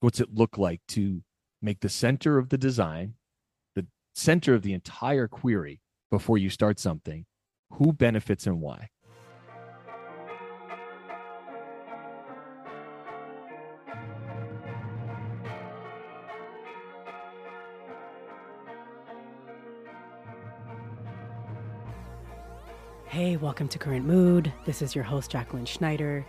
what's it look like to make the center of the design, the center of the entire query before you start something? Who benefits and why? Hey, welcome to Current Mood. This is your host, Jacqueline Schneider.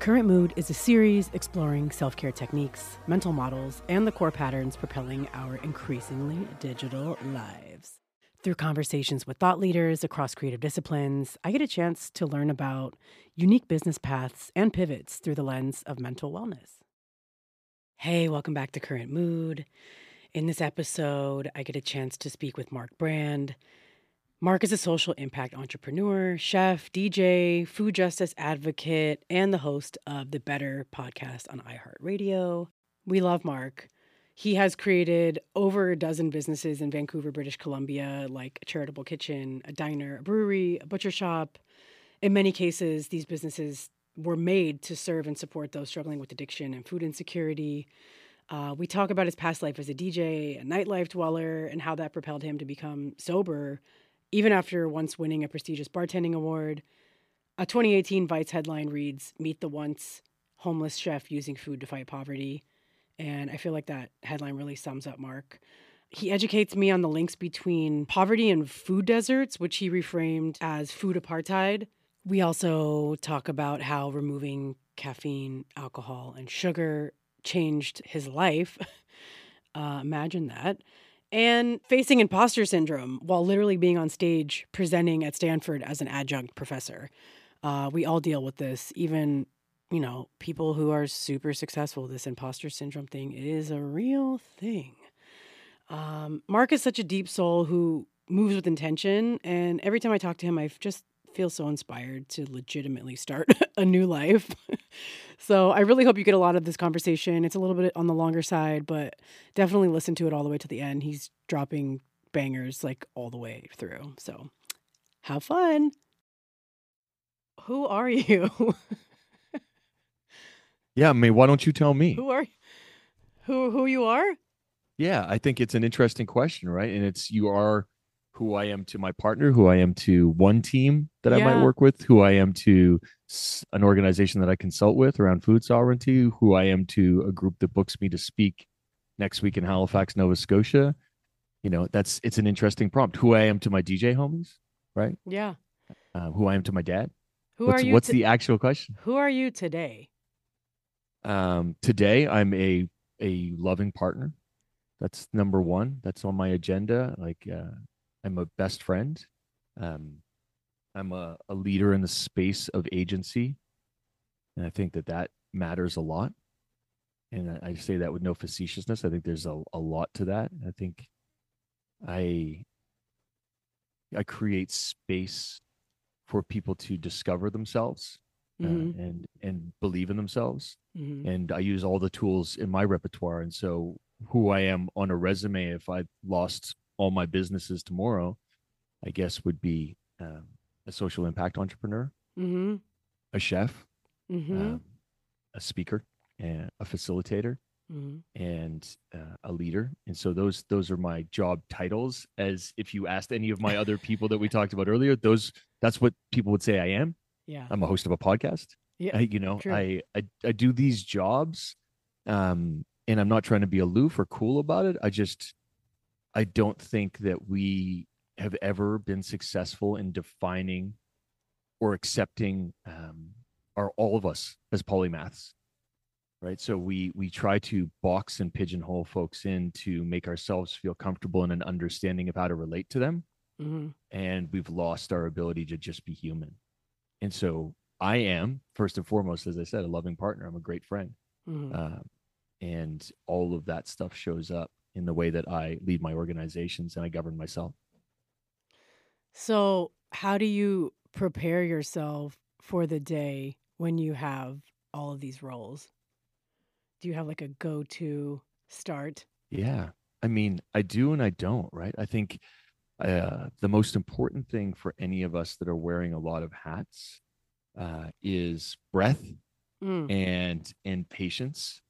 Current Mood is a series exploring self care techniques, mental models, and the core patterns propelling our increasingly digital lives. Through conversations with thought leaders across creative disciplines, I get a chance to learn about unique business paths and pivots through the lens of mental wellness. Hey, welcome back to Current Mood. In this episode, I get a chance to speak with Mark Brand. Mark is a social impact entrepreneur, chef, DJ, food justice advocate, and the host of the Better podcast on iHeartRadio. We love Mark. He has created over a dozen businesses in Vancouver, British Columbia, like a charitable kitchen, a diner, a brewery, a butcher shop. In many cases, these businesses were made to serve and support those struggling with addiction and food insecurity. Uh, we talk about his past life as a DJ, a nightlife dweller, and how that propelled him to become sober even after once winning a prestigious bartending award. A 2018 Vice headline reads Meet the Once Homeless Chef Using Food to Fight Poverty. And I feel like that headline really sums up Mark. He educates me on the links between poverty and food deserts, which he reframed as food apartheid. We also talk about how removing caffeine, alcohol, and sugar changed his life. Uh, imagine that and facing imposter syndrome while literally being on stage presenting at Stanford as an adjunct professor. Uh, we all deal with this, even you know people who are super successful. This imposter syndrome thing is a real thing. Um, Mark is such a deep soul who moves with intention, and every time I talk to him, I just feel so inspired to legitimately start a new life. so I really hope you get a lot of this conversation. It's a little bit on the longer side, but definitely listen to it all the way to the end. He's dropping bangers like all the way through. So have fun. Who are you? yeah, I mean, why don't you tell me? Who are who who you are? Yeah, I think it's an interesting question, right? And it's you are who I am to my partner, who I am to one team that yeah. I might work with, who I am to an organization that I consult with around food sovereignty, who I am to a group that books me to speak next week in Halifax, Nova Scotia. You know, that's it's an interesting prompt. Who I am to my DJ homies, right? Yeah. Uh, who I am to my dad. Who what's, are you? What's the actual question? Who are you today? Um, today I'm a a loving partner. That's number one. That's on my agenda. Like uh, I'm a best friend. Um, I'm a, a leader in the space of agency. And I think that that matters a lot. And I, I say that with no facetiousness. I think there's a, a lot to that. I think I I create space for people to discover themselves uh, mm-hmm. and and believe in themselves. Mm-hmm. And I use all the tools in my repertoire. And so who I am on a resume, if I lost all my businesses tomorrow, I guess would be um, a social impact entrepreneur, mm-hmm. a chef, mm-hmm. um, a speaker, and a facilitator, mm-hmm. and uh, a leader. And so those those are my job titles. As if you asked any of my other people that we talked about earlier, those that's what people would say I am. Yeah, I'm a host of a podcast. Yeah, I, you know, I, I I do these jobs, um, and I'm not trying to be aloof or cool about it. I just I don't think that we have ever been successful in defining or accepting um, are all of us as polymaths right? So we we try to box and pigeonhole folks in to make ourselves feel comfortable in an understanding of how to relate to them. Mm-hmm. and we've lost our ability to just be human. And so i am first and foremost as i said a loving partner. I'm a great friend. Mm-hmm. uh, and all of that stuff shows up in the way that I lead my organizations and I govern myself. So, how do you prepare yourself for the day when you have all of these roles? Do you have like a go to start? Yeah. I mean, I do and I don't, right? I think uh, the most important thing for any of us that are wearing a lot of hats uh, is breath mm. and and patience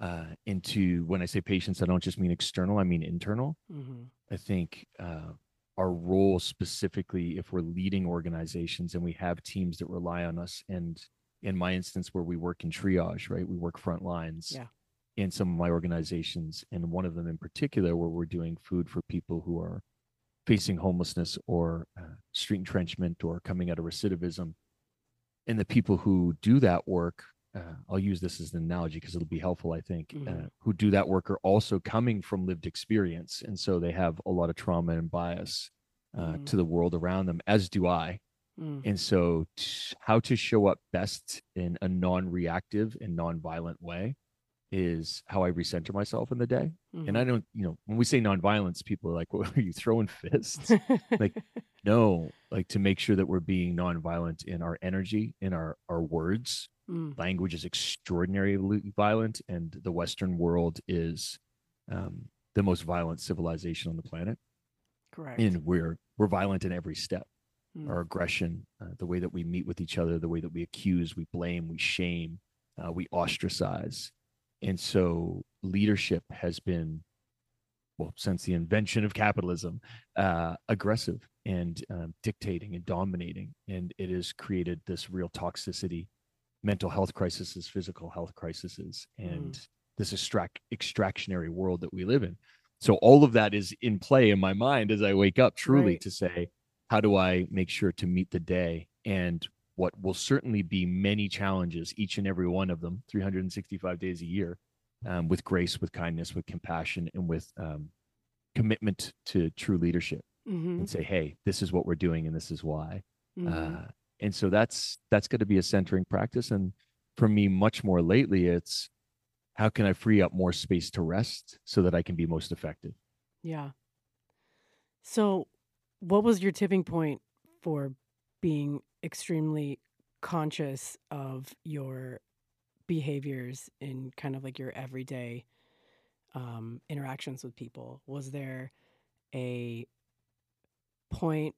uh, into when I say patients, I don't just mean external, I mean internal. Mm-hmm. I think uh, our role specifically, if we're leading organizations and we have teams that rely on us, and in my instance, where we work in triage, right, we work front lines. Yeah. In some of my organizations, and one of them in particular, where we're doing food for people who are facing homelessness or uh, street entrenchment or coming out of recidivism. And the people who do that work uh, I'll use this as an analogy because it'll be helpful, I think, uh, Mhm. who do that work are also coming from lived experience. And so they have a lot of trauma and bias uh, Mhm. to the world around them, as do I. Mm. And so, t- how to show up best in a non reactive and non violent way is how I recenter myself in the day. And I don't, you know, when we say non-violence, people are like, well, are you throwing fists? like, no, like to make sure that we're being non-violent in our energy, in our our words, Mm. language is extraordinarily violent and the western world is um, the most violent civilization on the planet Correct. and we're we're violent in every step Mm. our aggression uh, the way that we meet with each other the way that we accuse we blame we shame uh, we ostracize and so leadership has been well since the invention of capitalism uh, aggressive and um, dictating and dominating and it has created this real toxicity mental health crises physical health crises and this extract extractionary world that we live in so all of that is in play in my mind as i wake up truly Right. to say how do i make sure to meet the day and what will certainly be many challenges each and every one of them 365 days a year um, with grace with kindness with compassion and with um, commitment to true leadership Mhm. and say hey this is what we're doing and this is why Mhm. uh, and so that's that's going to be a centering practice and for me much more lately it's how can i free up more space to rest so that i can be most effective Yeah. So, what was your tipping point for being extremely conscious of your behaviors in kind of like your everyday um, interactions with people? Was there a point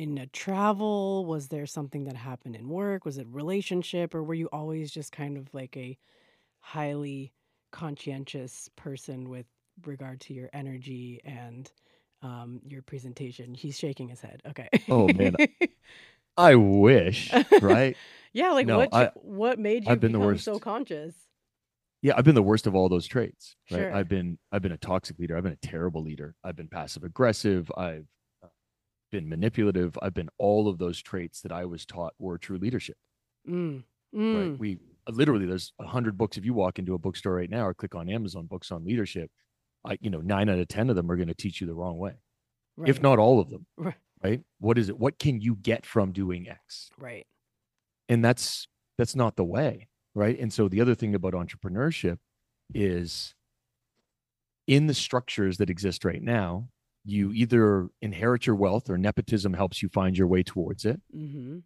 in a travel? Was there something that happened in work? Was it relationship? Or were you always just kind of like a highly conscientious person with regard to your energy and um, your presentation? He's shaking his head. Okay. Oh, man. i wish right yeah, like No, what? I- what made you I've been the become so worst. conscious? yeah i've been the worst of all those traits right Sure. i've been i've been a toxic leader i've been a terrible leader i've been passive aggressive i've been manipulative i've been all of those traits that i was taught were true leadership Mm. right Mm. we uh, literally there's a hundred books if you walk into a bookstore right now or click on amazon books on leadership I, you know nine out of ten of them are going to teach you the wrong way if not all of them Right. right what is it what can you get from doing x Right. and that's that's not the way right and so the other thing about entrepreneurship is in the structures that exist right now you either inherit your wealth or nepotism helps you find your way towards it Mm-hmm.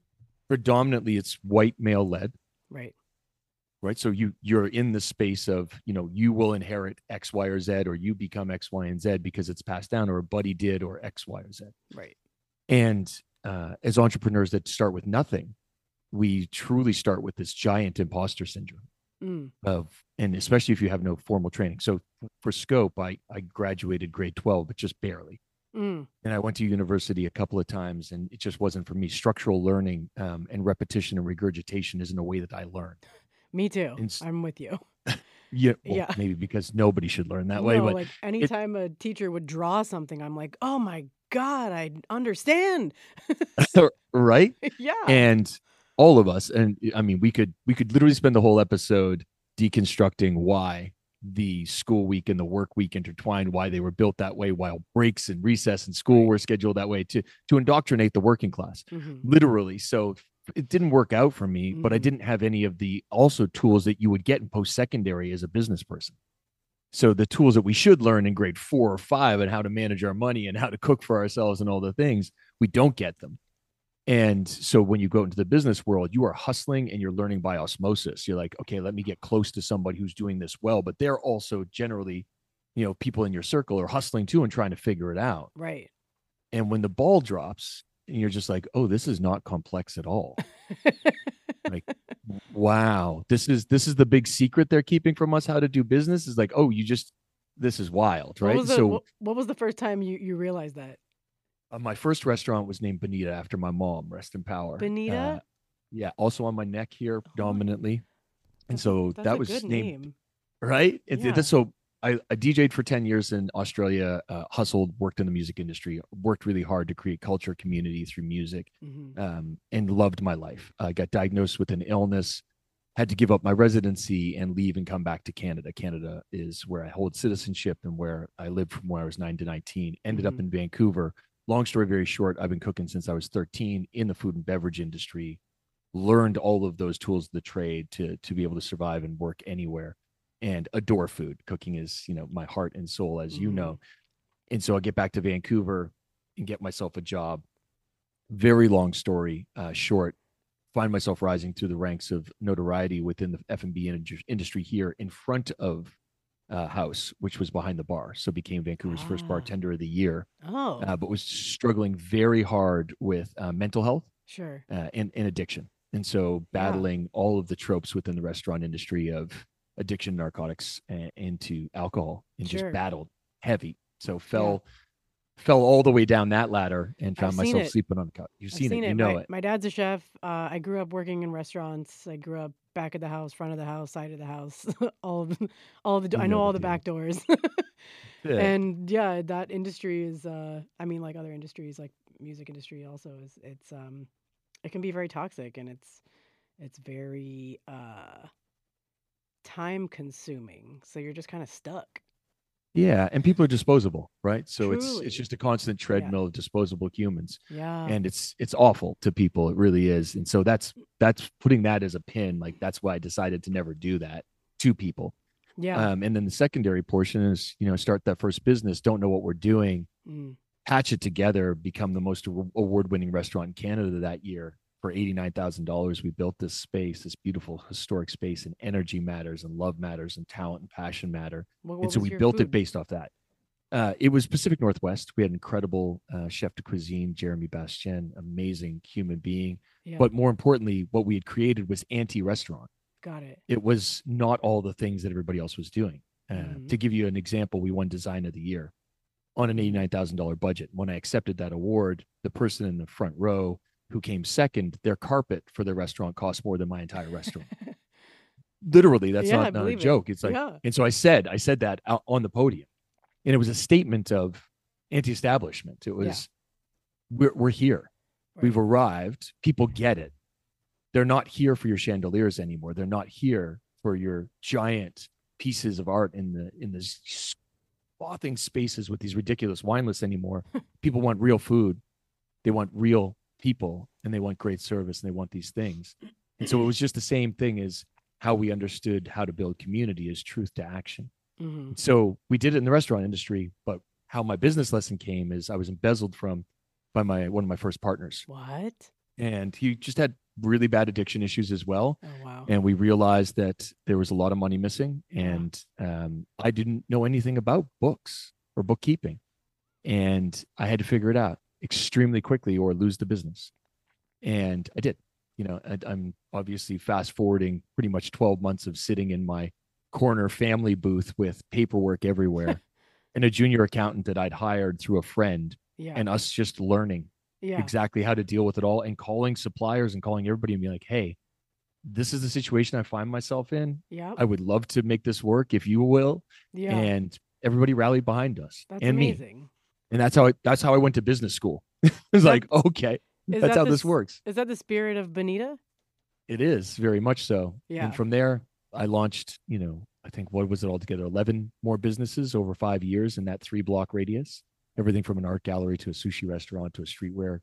predominantly it's white male led Right. right so you you're in the space of you know you will inherit x y or z or you become x y and z because it's passed down or a buddy did or x y or z Right. and uh, as entrepreneurs that start with nothing we truly start with this giant imposter syndrome Mm. of and especially if you have no formal training so for scope i i graduated grade 12 but just barely Mm. and i went to university a couple of times and it just wasn't for me structural learning um, and repetition and regurgitation isn't a way that i learn Me too. And I'm with you. yeah, well, Yeah. maybe because nobody should learn that way but like anytime a teacher would draw something, I'm like, oh my god, I understand. right yeah. and all of us and i mean we could we could literally spend the whole episode deconstructing why the school week and the work week intertwined why they were built that way while breaks and recess and school Right. were scheduled that way to to indoctrinate the working class Mhm. literally so it didn't work out for me but i Mhm. didn't have any of the also tools that you would get in post-secondary as a business person so the tools that we should learn in grade four or five and how to manage our money and how to cook for ourselves and all the things we don't get them and so when you go into the business world you are hustling and you're learning by osmosis you're like okay let me get close to somebody who's doing this well but they're also generally you know people in your circle are hustling too and trying to figure it out Right. and when the ball drops and you're just like oh this is not complex at all like wow, this is this is the big secret they're keeping from us how to do business. Is like, oh, you just this is wild, right? was the, so what, what was the first time you you realized that? Uh, my first restaurant was named Boneta after my mom, rest in power. Boneta? Uh, yeah, also on my neck here predominantly. And That's so that was named name. right? It, Yeah. that's so I, I DJ'd for 10 years in Australia, uh, hustled, worked in the music industry, worked really hard to create culture, community through music, Mhm. um, and loved my life. I got diagnosed with an illness, had to give up my residency and leave and come back to Canada. Canada is where I hold citizenship and where I lived from when I was nine to 19. Ended Mhm. up in Vancouver. Long story very short, I've been cooking since I was 13 in the food and beverage industry. Learned all of those tools of the trade to to be able to survive and work anywhere, and adore food. Cooking is you know my heart and soul, as you Mhm. know. And so I get back to Vancouver and get myself a job. Very long story uh, short. Find myself rising through the ranks of notoriety within the F and B industry here in front of uh, House, which was behind the bar. So became Vancouver's first Ah. bartender of the year, Oh, uh, but was struggling very hard with uh, mental health sure. uh, and, and addiction. And so Yeah. battling all of the tropes within the restaurant industry of addiction, narcotics, and into alcohol, and Sure. just battled heavy. So fell fell all the way down that ladder and found myself it. sleeping on the couch. You've I've seen, it, you know my, it. My dad's a chef. Uh, I grew up working in restaurants. I grew up back of the house, front of the house, side of the house. all of the, all of the. do- I know all the the back doors. Yeah. and yeah, that industry is. Uh, I mean, like other industries, like music industry, also is. It's um, it can be very toxic, and it's it's very uh, time consuming. So you're just kind of stuck. Yeah, and people are disposable, right? So it's Truly. it's just a constant treadmill of disposable humans. Yeah. and it's it's awful to people it really is and so that's that's putting that as a pin like that's why i decided to never do that to people yeah. um and then the secondary portion is you know start that first business don't know what we're doing mm, patch it together become the most award winning restaurant in canada that year for $89000 we built this space this beautiful historic space and energy matters and love matters and talent and passion matter and so we built it based off that. Uh, it was Pacific Northwest. We had an incredible uh, chef de cuisine, Jeremy Bastien, amazing human being. Yeah. But more importantly, what we had created was anti-restaurant. got it. It was not all the things that everybody else was doing. Uh, Mhm. To give you an example, we won Design of the Year on an eighty-nine thousand dollar budget. When I accepted that award, the person in the front row who came second, their carpet for their restaurant cost more than my entire restaurant. Literally, that's Yeah, not, not a believe it. joke. It's like yeah. and so I said, I said that out on the podium. And it was a statement of anti-establishment. It was we're we're here. We've arrived. People get it. They're not here for your chandeliers anymore. They're not here for your giant pieces of art in the in the swathing spaces with these ridiculous wine lists anymore. people want real food. They want real people and they want great service and they want these things. And so it was just the same thing as how we understood how to build community is truth to action. Mhm. So we did it in the restaurant industry, but how my business lesson came is I was embezzled from by my one of my first partners, What? and he just had really bad addiction issues as well. Oh wow. And we realized that there was a lot of money missing, Yeah. and um, I didn't know anything about books or bookkeeping, and I had to figure it out extremely quickly or lose the business. And I did. You know, I, I'm obviously fast forwarding pretty much 12 months of sitting in my corner family booth with paperwork everywhere and a junior accountant that I'd hired through a friend yeah. and us just learning yeah. exactly how to deal with it all and calling suppliers and calling everybody and be like, hey, this is the situation I find myself in. yeah. I would love to make this work if you will. Yeah. And everybody rallied behind us That's and me. And that's how I that's how I went to business school. it's like, okay, is that's that how the this works. Is that the spirit of Boneta? It is very much so. Yeah. And from there, I launched, you know, I think what was it altogether? 11 more businesses over five years in that three block radius. Everything from an art gallery to a sushi restaurant to a streetwear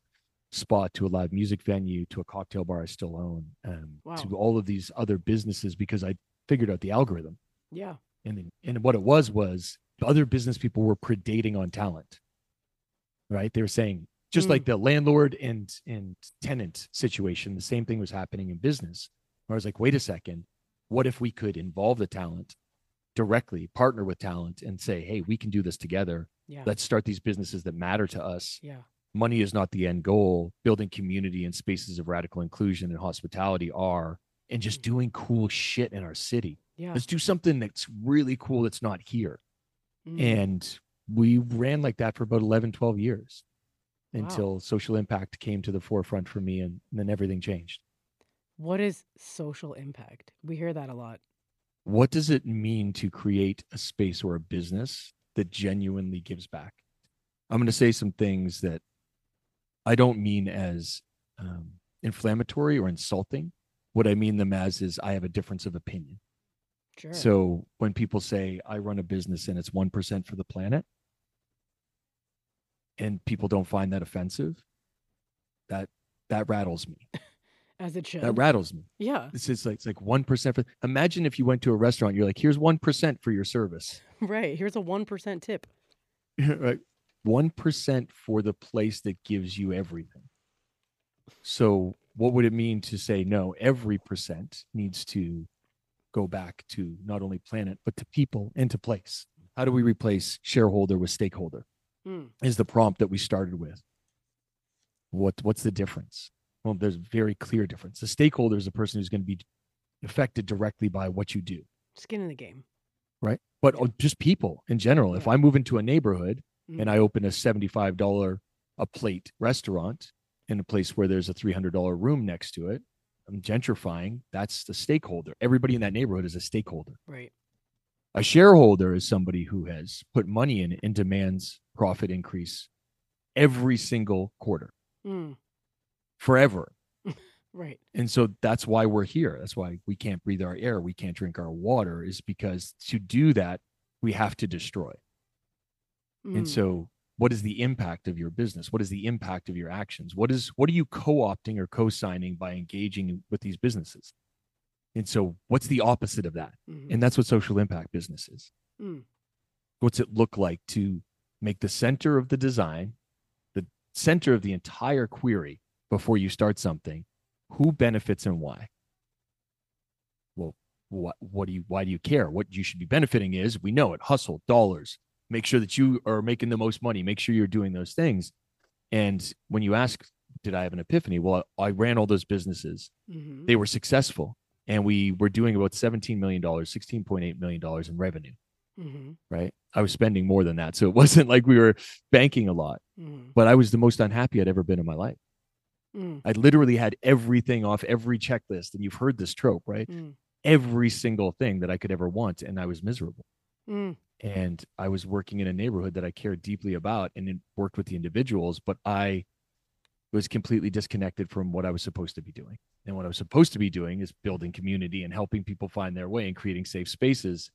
spot to a live music venue to a cocktail bar I still own um, Wow. to all of these other businesses because I figured out the algorithm. Yeah. And, then- and what it was was other business people were predating on talent, right? They were saying, just Mm. like the landlord and and tenant situation, the same thing was happening in business. Where I was like, wait a second, what if we could involve the talent directly, partner with talent, and say, hey, we can do this together. Yeah. Let's start these businesses that matter to us. yeah. Money is not the end goal. Building community and spaces of radical inclusion and hospitality are. and just doing cool shit in our city. Yeah. Let's do something that's really cool that's not here. Mm. And we ran like that for about 11, 12 years Wow. until social impact came to the forefront for me and, then everything changed. what is social impact? We hear that a lot. What does it mean to create a space or a business that genuinely gives back? I'm going to say some things that I don't mean as um, inflammatory or insulting. What I mean them as is I have a difference of opinion. Sure. So when people say I run a business and it's 1% for the planet and people don't find that offensive, that that rattles me. as it should. That rattles me. yeah. It's just like it's like 1% for Imagine if you went to a restaurant you're like here's 1% for your service. Right. Here's a 1% tip. right. 1% for the place that gives you everything. So what would it mean to say no, every percent needs to go back to not only planet but to people and to place. How do we replace shareholder with stakeholder? Mm. is the prompt that we started with. What what's the difference? Well, there's a very clear difference. The stakeholder is the person who's going to be affected directly by what you do, Skin in the game. right? But uh, just people in general. If I move into a neighborhood Mm. and I open a seventy-five dollar a plate restaurant in a place where there's a three hundred dollar room next to it, I'm gentrifying. That's the stakeholder. Everybody in that neighborhood is a stakeholder. Right. A shareholder is somebody who has put money in and demands profit increase every single quarter Mm. forever. Right. And so that's why we're here. That's why we can't breathe our air. We can't drink our water, is because to do that, we have to destroy. And Mm. so, what is the impact of your business? What is the impact of your actions? What is what are you co-opting or co-signing by engaging with these businesses? And so, what's the opposite of that? Mhm. And that's what social impact business is. Mm. What's it look like to make the center of the design, the center of the entire query before you start something? Who benefits and why? Well, what what do you why do you care? What you should be benefiting is we know it, hustle, dollars. Make sure that you are making the most money. Make sure you're doing those things. And when you ask, did I have an epiphany? Well, I ran all those businesses Mhm. they were successful and we were doing about $17 million $16.8 million in revenue Mhm. right i was spending more than that so it wasn't like we were banking a lot Mhm. but i was the most unhappy i'd ever been in my life Mm. i literally had everything off every checklist and you've heard this trope right Mm. every single thing that i could ever want and i was miserable Mm. and i was working in a neighborhood that i cared deeply about and worked with the individuals but i was completely disconnected from what i was supposed to be doing and what i was supposed to be doing is building community and helping people find their way and creating safe spaces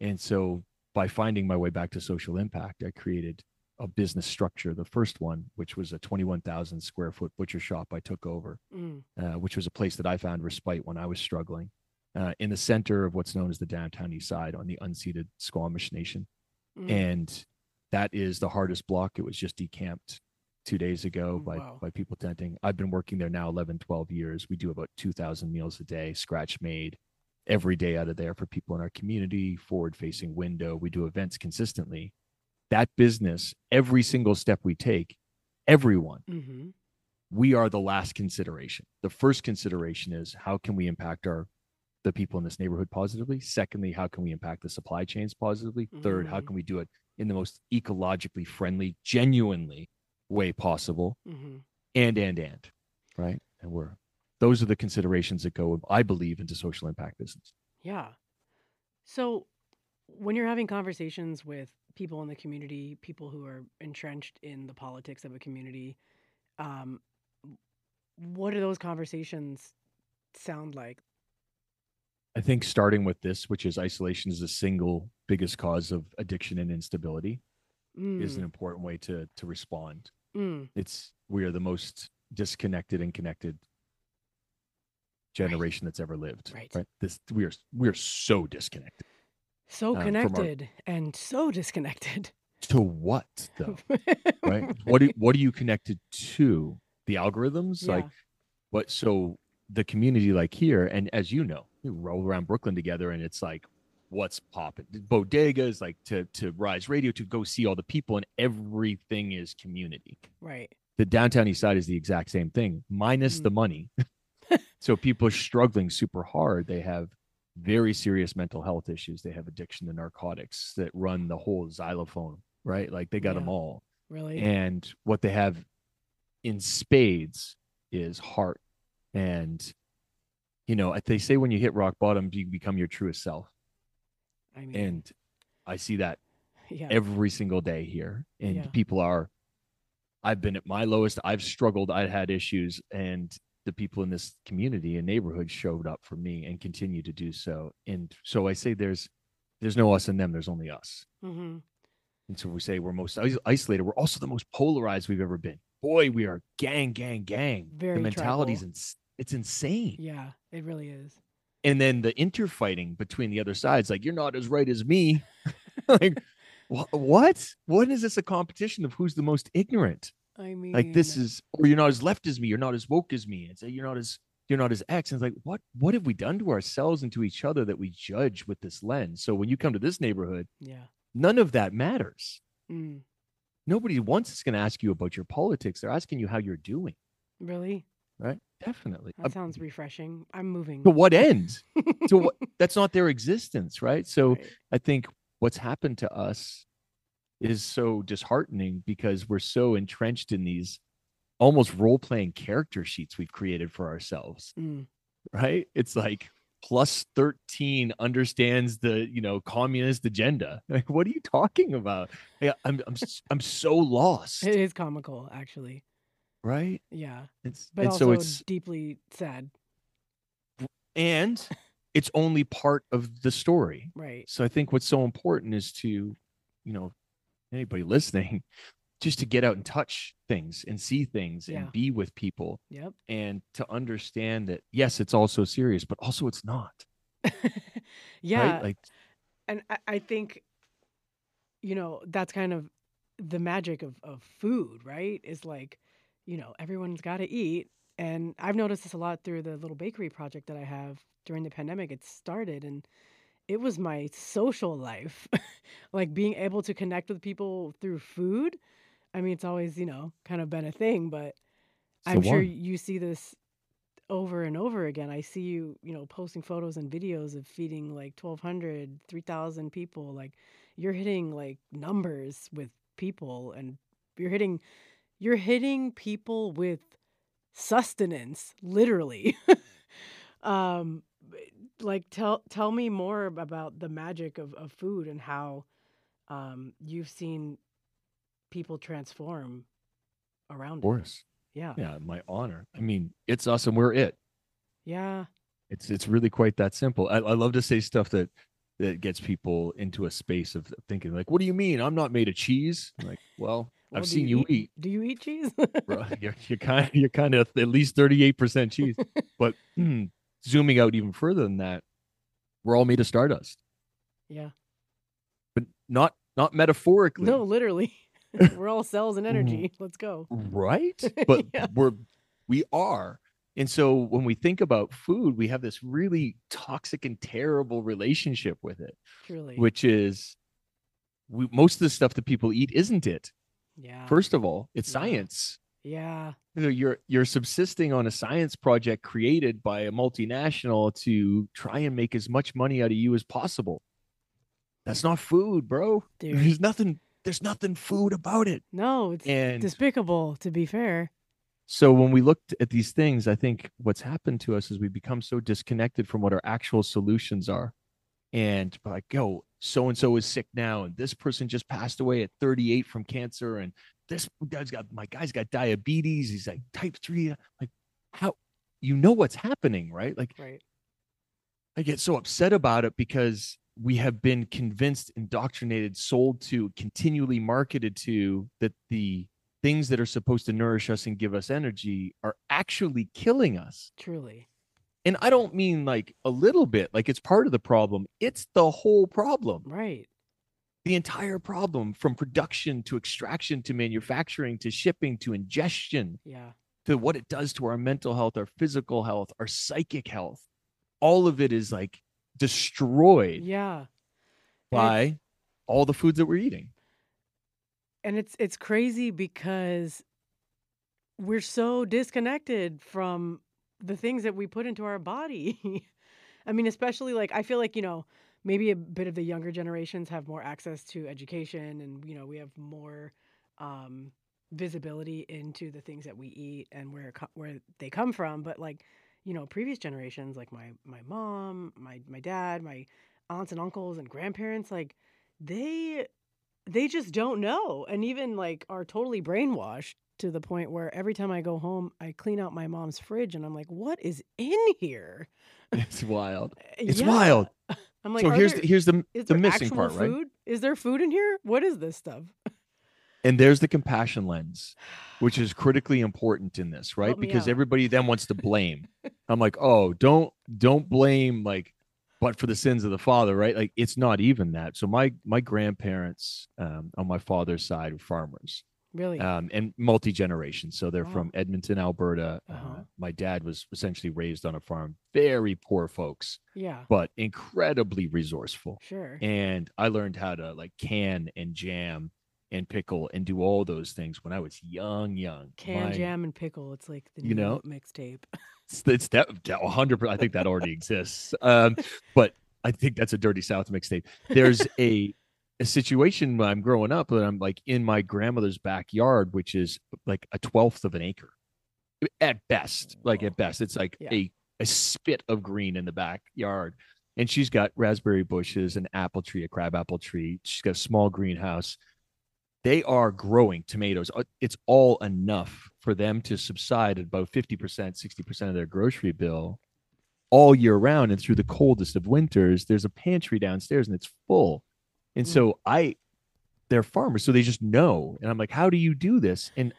and so by finding my way back to social impact i created a business structure the first one which was a 21000 square foot butcher shop i took over Mm. uh, which was a place that I found respite when I was struggling, uh, in the center of what's known as the downtown east side on the unceded Squamish Nation. Mm. And that is the hardest block. It was just decamped two days ago by, Wow. by people tenting. I've been working there now 11, 12 years. We do about 2,000 meals a day, scratch made every day out of there for people in our community, forward facing window. We do events consistently. That business, every single step we take, everyone Mhm. we are the last consideration. The first consideration is how can we impact our the people in this neighborhood positively? Secondly, how can we impact the supply chains positively? Third, how Mhm. can we do it in the most ecologically friendly, genuinely way possible? Mhm. And and and, right? And we're those are the considerations that go, I believe, into social impact business. Yeah. So when you're having conversations with people in the community, people who are entrenched in the politics of a community, um, what do those conversations sound like? I think starting with this, which is isolation is the single biggest cause of addiction and instability, is an Mm, important way to to respond. Mm, it's we are the most disconnected and connected generation that's ever lived Right. this we are we are so disconnected. So um, from our- connected and so disconnected. to what though? Right? What are, what are you connected to? The algorithms? Like Yeah. what so the community like here and as you know we roll around brooklyn together and it's like what's popping bodegas like to to rise radio to go see all the people and everything is community right. the downtown east side is the exact same thing minus Mm. the money so people are struggling super hard. They have very serious mental health issues. They have addiction to narcotics that run the whole xylophone, right? Like they got Yeah. them all. Really? And what they have in spades is heart. And, you know, they say when you hit rock bottom, you become your truest self. I mean, And I see that yeah. every single day here. And Yeah. people are, I've been at my lowest. I've struggled. I've had issues. And the people in this community and neighborhood showed up for me and continue to do so. And so I say there's, there's no us and them. There's only us. hmm And so we say we're most isolated. We're also the most polarized we've ever been. Boy, we are gang, gang, gang. Very the mentality's ins- it's insane. Yeah, it really is. And then the interfighting between the other sides, like you're not as right as me. like wha- what? What is this a competition of who's the most ignorant? I mean, Like this is, or you're not as left as me. You're not as woke as me. And say you're not as you're not as X. And it's like what? What have we done to ourselves and to each other that we judge with this lens? So when you come to this neighborhood, yeah. none of that matters. Mm, nobody once is going to ask you about your politics. They're asking you how you're doing, really? right? Definitely. That sounds refreshing. I'm moving. to what end? to what? That's not their existence, right? So Right. I think what's happened to us is so disheartening because we're so entrenched in these almost role playing character sheets we've created for ourselves, Mm, right? It's like plus 13 understands the you know communist agenda like what are you talking about i'm i'm i'm so lost it is comical, actually. Right Yeah, it's but and also so it's deeply sad. and it's only part of the story Right. so i think what's so important is to you know anybody listening just to get out and touch things and see things Yeah. and be with people Yep. and to understand that yes it's also serious but also it's not yeah. right like and I, I think you know that's kind of the magic of, of food right is like you know everyone's got to eat and i've noticed this a lot through the little bakery project that i have during the pandemic it started and it was my social life like being able to connect with people through food i mean it's always you know kind of been a thing but the I'm sure you see this over and over again. I see you, you know, posting photos and videos of feeding like 1,200, 3,000 people. Like you're hitting like numbers with people and you're hitting, you're hitting people with sustenance, literally. um, like tell, tell me more about the magic of, of food and how um, you've seen people transform around of course it. Yeah. yeah my honor i mean it's us and we're it Yeah. it's it's really quite that simple I, I love to say stuff that that gets people into a space of thinking like what do you mean i'm not made of cheese like well, Well, i've seen you eat Do you eat cheese? You're, you're kind of you're kind of at least 38% cheese. But mm, zooming out even further than that, we're all made of stardust, yeah. but not not metaphorically, No, literally. We're all cells and energy. Let's go. right? But Yeah. we're we are. And so when we think about food, we have this really toxic and terrible relationship with it, Truly. which is we, most of the stuff that people eat isn't it. Yeah. First of all, it's Yeah. science. Yeah. you know, you're you're subsisting on a science project created by a multinational to try and make as much money out of you as possible. That's not food, bro. Dude. There's nothing there's nothing food about it. No, it's And despicable, to be fair. so when we looked at these things, I think what's happened to us is we become so disconnected from what our actual solutions are. And like, yo, so and so is sick now, and this person just passed away at 38 from cancer, and this guy's got my guy's got diabetes. He's like type three. Like, how you know what's happening, right? Like, Right. I get so upset about it because we have been convinced, indoctrinated, sold to, continually marketed to that the things that are supposed to nourish us and give us energy are actually killing us. Truly. And I don't mean like a little bit, like it's part of the problem. It's the whole problem. Right. The entire problem from production to extraction to manufacturing to shipping to ingestion Yeah. to what it does to our mental health, our physical health, our psychic health. All of it is like destroyed Yeah. By all the foods that we're eating. and it's it's crazy because we're so disconnected from the things that we put into our body. I mean, especially like I feel like, you know, maybe a bit of the younger generations have more access to education and, you know, we have more um visibility into the things that we eat and where where they come from, but like, you know, previous generations like my my mom, my my dad, my aunts and uncles and grandparents like they they just don't know and even like are totally brainwashed to the point where every time I go home, I clean out my mom's fridge and I'm like, what is in here? It's wild. Uh, It's yeah. wild. I'm like, so here's there, the, here's the the missing part, right? food? Is there food in here? What is this stuff? And there's the compassion lens, which is critically important in this, right? Help Because everybody then wants to blame. I'm like, oh, don't don't blame like, but for the sins of the father, right? Like it's not even that. So my my grandparents um, on my father's side were farmers, Really? um, and multi generation. So they're Wow. from Edmonton, Alberta. Uh-huh. Uh, my dad was essentially raised on a farm. Very poor folks, yeah, but incredibly resourceful sure. and I learned how to like can and jam and pickle and do all those things when I was young, young. Can My- jam and pickle. It's like the You new know? mixtape. It's, it's that hundred. I think that already exists. Um, but I think that's a Dirty South mixtape. There's a a situation when I'm growing up that I'm like in my grandmother's backyard, which is like a twelfth of an acre at best. Like at best, it's like Yeah. a a spit of green in the backyard. And she's got raspberry bushes, an apple tree, a crab apple tree. She's got a small greenhouse. They are growing tomatoes. Uh, It's all enough for them to subside at about 50%, 60% of their grocery bill all year round. And through the coldest of winters, there's a pantry downstairs and it's full. And Mm. so I, they're farmers, so they just know. And I'm like, how do you do this? And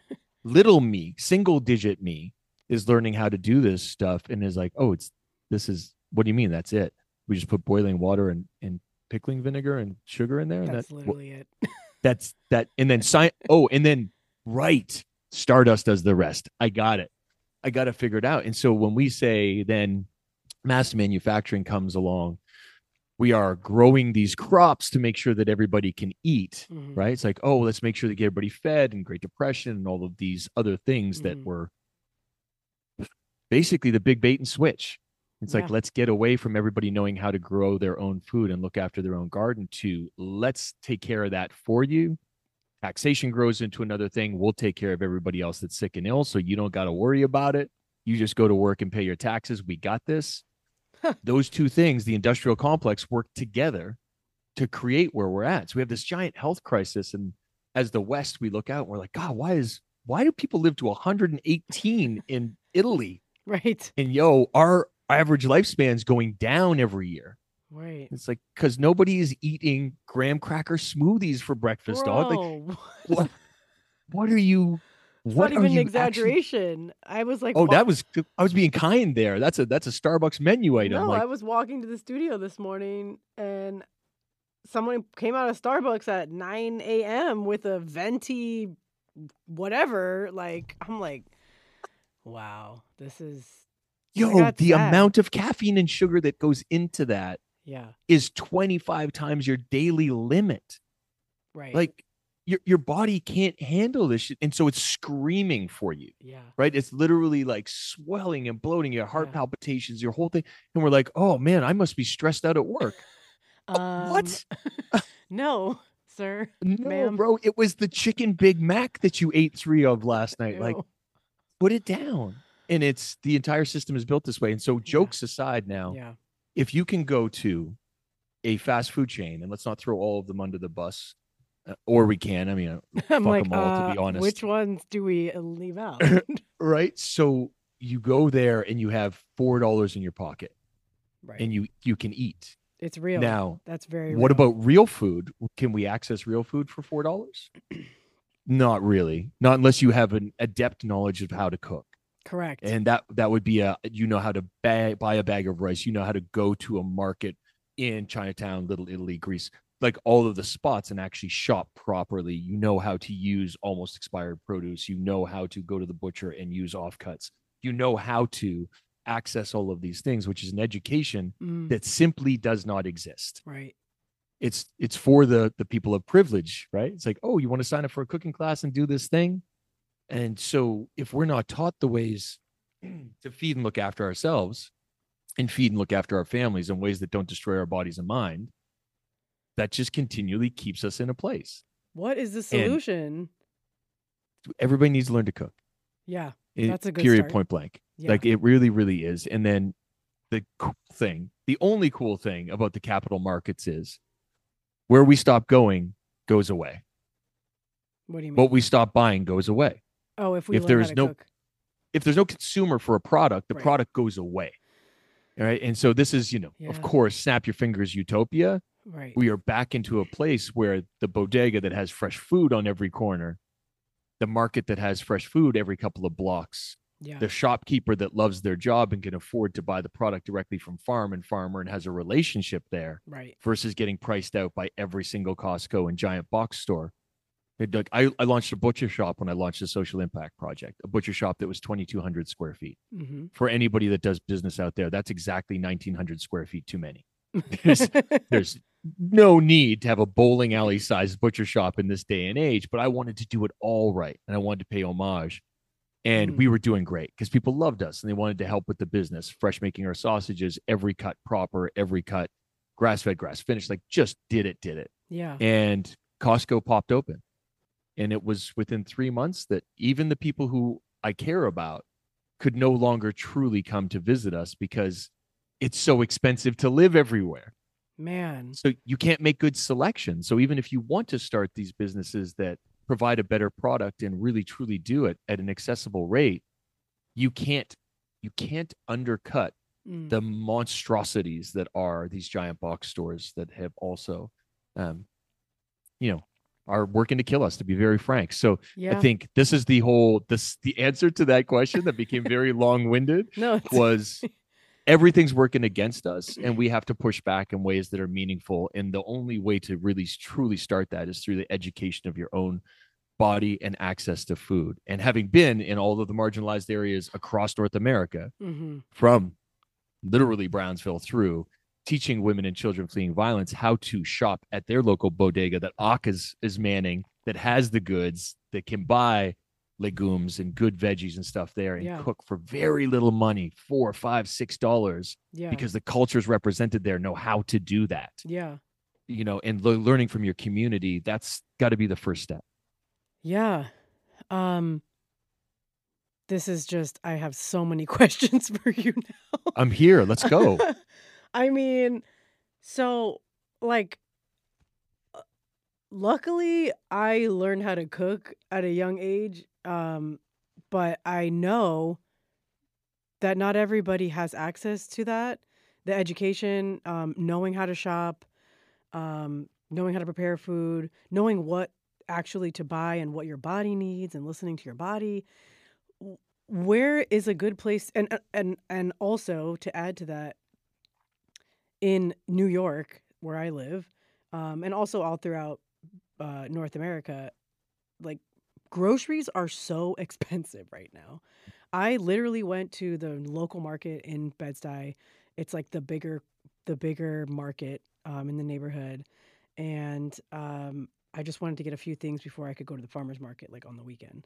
little me, single digit me, is learning how to do this stuff and is like, oh, it's this is what do you mean? That's it. We just put boiling water and, and pickling vinegar and sugar in there. And That's that, literally it. that's that. And then sci- oh, and then right, Stardust does the rest. I got it. I got to figure it out. And so when we say then mass manufacturing comes along, we are growing these crops to make sure that everybody can eat Mhm. right? It's like, oh, let's make sure to get everybody fed and Great Depression and all of these other things that Mhm. were basically the big bait and switch. It's like, let's get away from everybody knowing how to grow their own food and look after their own garden to let's take care of that for you. Taxation grows into another thing. We'll take care of everybody else that's sick and ill. So you don't got to worry about it. You just go to work and pay your taxes. We got this. Those two things, the industrial complex, work together to create where we're at. So we have this giant health crisis. And as the West, we look out and we're like, God, why is why do people live to 118 in Italy? Right. And yo, our average lifespan's going down every year. Right. It's like because nobody is eating graham cracker smoothies for breakfast, dog. Like, what what are you it's what not even an actually- exaggeration. I was like, Oh, that was I was being kind there. That's a that's a Starbucks menu item. No, like I was walking to the studio this morning and someone came out of Starbucks at 9 a.m. with a venti whatever. Like, I'm like, wow, this is, yo, the sad. amount of caffeine and sugar that goes into that yeah, is 25 times your daily limit. right. Like your your body can't handle this shit. And so it's screaming for you, yeah, right? It's literally like swelling and bloating, your heart Yeah. palpitations, your whole thing. And we're like, oh man, I must be stressed out at work. um, what? No, sir. No, ma'am. bro. It was the chicken Big Mac that you ate three of last night. Like, put it down. And it's the entire system is built this way. And so, jokes aside, now, yeah, if you can go to a fast food chain, and let's not throw all of them under the bus, uh, or we can. I mean, uh, I'm fuck like, 'em all, to be uh, honest. which ones do we uh, leave out? right? So you go there and you have four dollars in your pocket, right, and you you can eat. it's real. Now, That's very. what real. about real food? Can we access real food for four dollars? Not really. Not unless you have an adept knowledge of how to cook. correct? and that that would be a you know how to buy, buy a bag of rice you know how to go to a market in chinatown little italy greece like all of the spots and actually shop properly. You know how to use almost expired produce. You know how to go to the butcher and use offcuts. You know how to access all of these things which is an education Mm, that simply does not exist. Right. it's it's for the the people of privilege right? It's like oh you want to sign up for a cooking class and do this thing? And so if we're not taught the ways to feed and look after ourselves and feed and look after our families in ways that don't destroy our bodies and mind, that just continually keeps us in a place. What is the solution? Everybody needs to learn to cook. yeah. It- That's a good period start. point blank. Yeah. Like it really, really is. And then the cool thing, the only cool thing about the capital markets is where we stop going goes away. what do you mean? What we stop buying goes away. oh, if we if there's no- cook. If there's no consumer for a product, the Right. product goes away. All right. And so this is, you know, Yeah. of course, snap your fingers utopia. Right. We are back into a place where the bodega that has fresh food on every corner, the market that has fresh food every couple of blocks, yeah. the shopkeeper that loves their job and can afford to buy the product directly from farm and farmer and has a relationship there right. versus getting priced out by every single Costco and giant box store. It- like, I, I launched a butcher shop when I launched the social impact project, a butcher shop that was 2,200 square feet. Mm-hmm. For anybody that does business out there, that's exactly 1,900 square feet too many. There's- There's no need to have a bowling alley sized butcher shop in this day and age, but I wanted to do it all right and I wanted to pay homage. And Mm. we were doing great because people loved us and they wanted to help with the business, fresh making our sausages, every cut proper, every cut grass fed, grass finished, like just did it, did it. yeah. And Costco popped open. And it was within three months that even the people who I care about could no longer truly come to visit us because it's so expensive to live everywhere. Man. So you can't make good selection. So even if you want to start these businesses that provide a better product and really truly do it at an accessible rate, you can't you can't undercut Mm. the monstrosities that are these giant box stores that have also um you know are working to kill us to be very frank so yeah. i think this is the whole this the answer to that question that became very long-winded no. Was everything's working against us and we have to push back in ways that are meaningful and the only way to really truly start that is through the education of your own body and access to food and having been in all of the marginalized areas across north america Mhm. from literally brownsville through teaching women and children fleeing violence how to shop at their local bodega that AK is, is manning that has the goods that can buy legumes and good veggies and stuff there and Yeah. cook for very little money four five six dollars Yeah. because the cultures represented there know how to do that yeah. you know and le- learning from your community that's got to be the first step Yeah. Um this is just I have so many questions for you now. i'm here let's go I mean, so like uh, luckily I learned how to cook at a young age. Um but I know that not everybody has access to that. The education, um, knowing how to shop, um, knowing how to prepare food, knowing what actually to buy and what your body needs and listening to your body. Where is a good place and uh, and and also to add to that in New York where I live, um, and also all throughout uh, North America, like groceries are so expensive right now. I literally went to the local market in Bed-Stuy. It's like the bigger, the bigger market um, in the neighborhood, and um, I just wanted to get a few things before I could go to the farmers market, like on the weekend.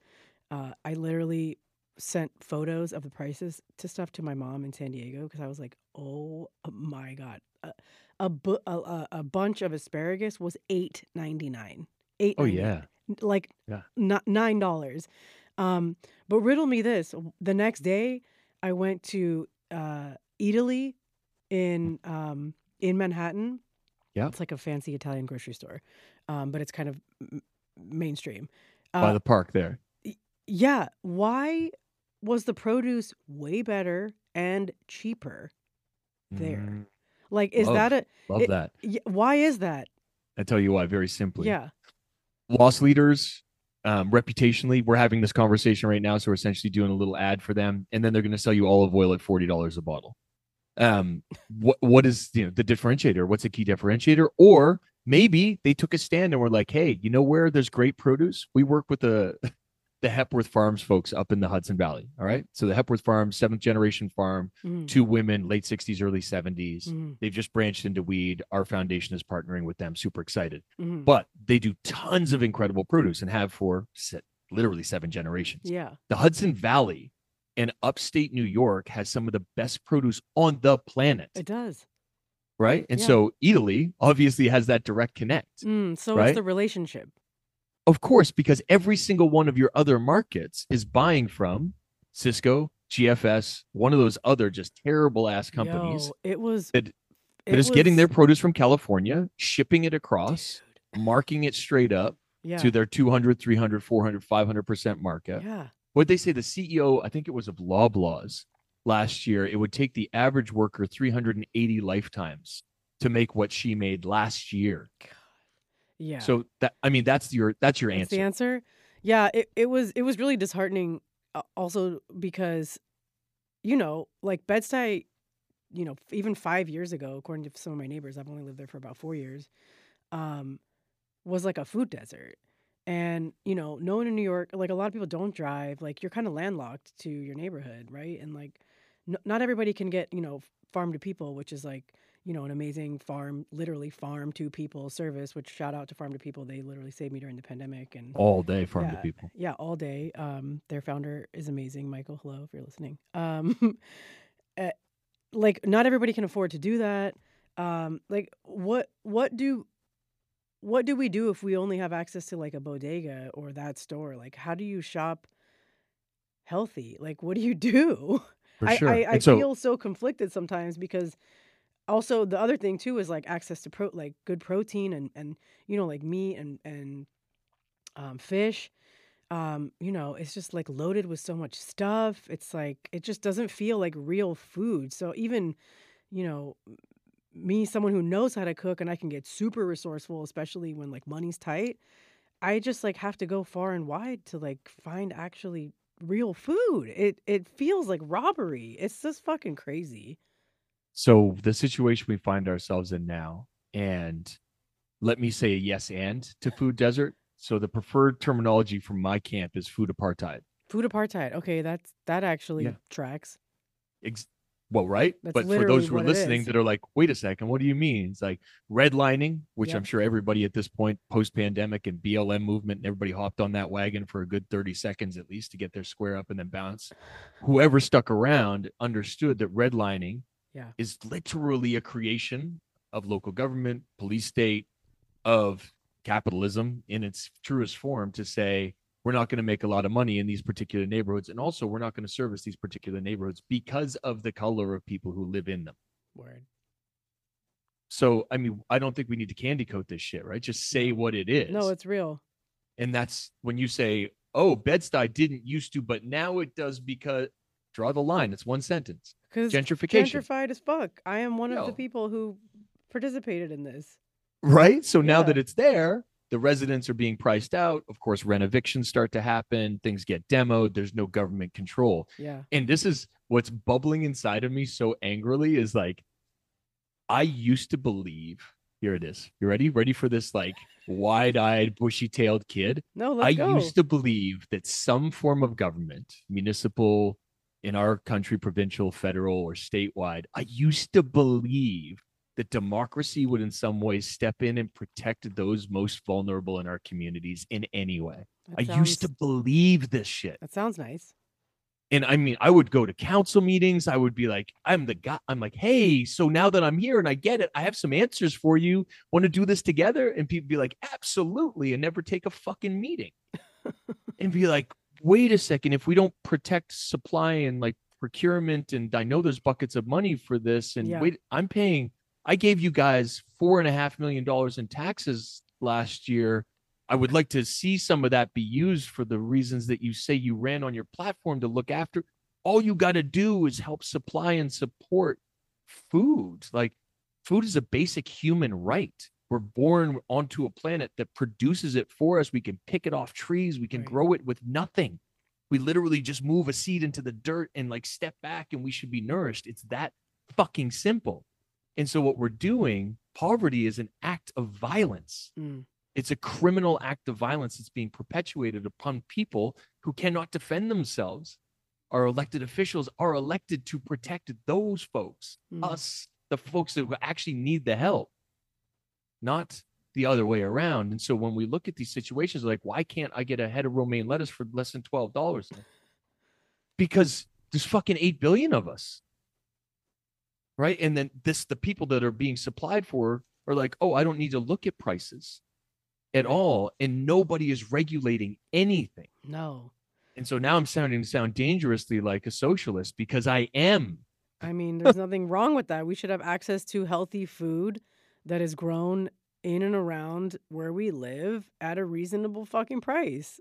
Uh, I literally sent photos of the prices to stuff to my mom in San Diego because I was like, "Oh my god, a a, bu- a, a, bunch of asparagus was eight ninety nine. Eight. oh yeah like Yeah. not nine dollars. Um, but riddle me this: the next day, I went to uh, Eataly in um, in Manhattan. Yeah. it's like a fancy Italian grocery store, um, but it's kind of m- mainstream. by Uh, the park there yeah, why was the produce way better and cheaper? there. Mm, Like, is Love. that a love It- that y- why is that? i tell you why very simply Yeah, loss leaders um, reputationally we're having this conversation right now so we're essentially doing a little ad for them and then they're going to sell you olive oil at $40 a bottle. Um what what is you know the differentiator? What's a key differentiator? Or maybe they took a stand and were like hey you know where there's great produce? We work with the the hepworth farms folks up in the hudson valley all right so the hepworth farms seventh generation farm mhm, two women late 60s early 70s mhm, they've just branched into weed our foundation is partnering with them super excited mhm. but they do tons of incredible produce and have for literally seven generations. yeah, The Hudson Valley and upstate New York has some of the best produce on the planet, It does. right? And yeah. so Eataly obviously has that direct connect. Mm, so Right? it's the relationship. Of course, because every single one of your other markets is buying from Sysco, GFS, one of those other just terrible ass companies Yo, it was. that- it that is getting their produce from California, shipping it across, Dude, marking it straight up yeah. to their 200, 300, 400, 500% markup. yeah. What they say the CEO, I think it was of Loblaws last year, it would take the average worker 380 lifetimes to make what she made last year. Yeah. So that I mean that's your that's your That's answer. the answer. Yeah, it, it was it was really disheartening uh, also because you know, like Bed-Stuy, you know, even 5 years ago according to some of my neighbors, I've only lived there for about 4 years, um was like a food desert. And, you know, no one in New York, like a lot of people don't drive, like you're kind of landlocked to your neighborhood, right? And like n- not everybody can get, you know, farm to people, which is like you know, an amazing farm, literally farm to people service, which shout out to Farm to People. They literally saved me during the pandemic and All day farm to people. yeah, all day. Um, their founder is amazing, Michael. Hello, if you're listening. Um, eh, like not everybody can afford to do that. Um, like what what do what do we do if we only have access to like a bodega or that store? Like, how do you shop healthy? Like, what do you do? For I, sure. I, I and so feel so conflicted sometimes because also the other thing too is like access to pro like good protein and and you know like meat and and um, fish. Um you know it's just like loaded with so much stuff. It's like it just doesn't feel like real food. So even you know me someone who knows how to cook and i can get super resourceful especially when like money's tight i just like have to go far and wide to like find actually real food. It it feels like robbery. It's just fucking crazy so the situation we find ourselves in now, and let me say a yes and to food desert. So the preferred terminology from my camp is food apartheid. food apartheid okay that's that actually Yeah. tracks Ex- well, right? That's but for those who are listening that are like, wait a second, what do you mean? It's like redlining, which. I'm sure everybody at this point, post pandemic and BLM movement, and everybody hopped on that wagon for a good 30 seconds at least to get their square up and then bounce. Whoever stuck around understood that redlining Yeah. is literally a creation of local government, police state, of capitalism in its truest form to say, we're not going to make a lot of money in these particular neighborhoods. And also, we're not going to service these particular neighborhoods because of the color of people who live in them. word So, I mean, I don't think we need to candy coat this shit, right? Just say what it is. no it's real and that's when you say, oh, Bed-Stuy didn't used to, but now it does because draw the line. It's one sentence. Because Gentrification. gentrified as fuck i am one of the people who participated in this Right. So now that it's there, the residents are being priced out. Of course, rent evictions start to happen. Things get demoed. There's no government control. yeah And this is what's bubbling inside of me so angrily is like, I used to believe. Here it is. You ready? Ready for this like wide eyed, bushy tailed kid? no I go used to believe that some form of government, municipal, in our country, provincial, federal, or statewide, I used to believe that democracy would in some ways step in and protect those most vulnerable in our communities in any way. That I used to believe this shit. that sounds nice And I mean, I would go to council meetings. I would be like, I'm the guy. I'm like, hey, so now that I'm here and I get it, I have some answers for you. Want to do this together? And people be like, absolutely. And never take a fucking meeting. and be like, wait a second. If we don't protect supply and like procurement, and I know there's buckets of money for this, and Yeah. wait, I'm paying, I gave you guys four and a half million dollars in taxes last year. I would like to see some of that be used for the reasons that you say you ran on your platform to look after. All you got to do is help supply and support food. Like food is a basic human right. We're born onto a planet that produces it for us. We can pick it off trees, we can Right. grow it with nothing. We literally just move a seed into the dirt and like step back and we should be nourished. It's that fucking simple. And so what we're doing, poverty is an act of violence Mm. it's a criminal act of violence that's being perpetuated upon people who cannot defend themselves. Our elected officials are elected to protect those folks, Mm. us, the folks that actually need the help, not the other way around. And so when we look at these situations, like, why can't I get a head of romaine lettuce for less than $12? Because there's fucking 8 billion of us. Right? And then this the people that are being supplied for are like, "Oh, I don't need to look at prices at all." And nobody is regulating anything. No. And so now I'm sounding to sound dangerously like a socialist because I am. I mean, there's nothing wrong with that. We should have access to healthy food that is grown in and around where we live at a reasonable fucking price.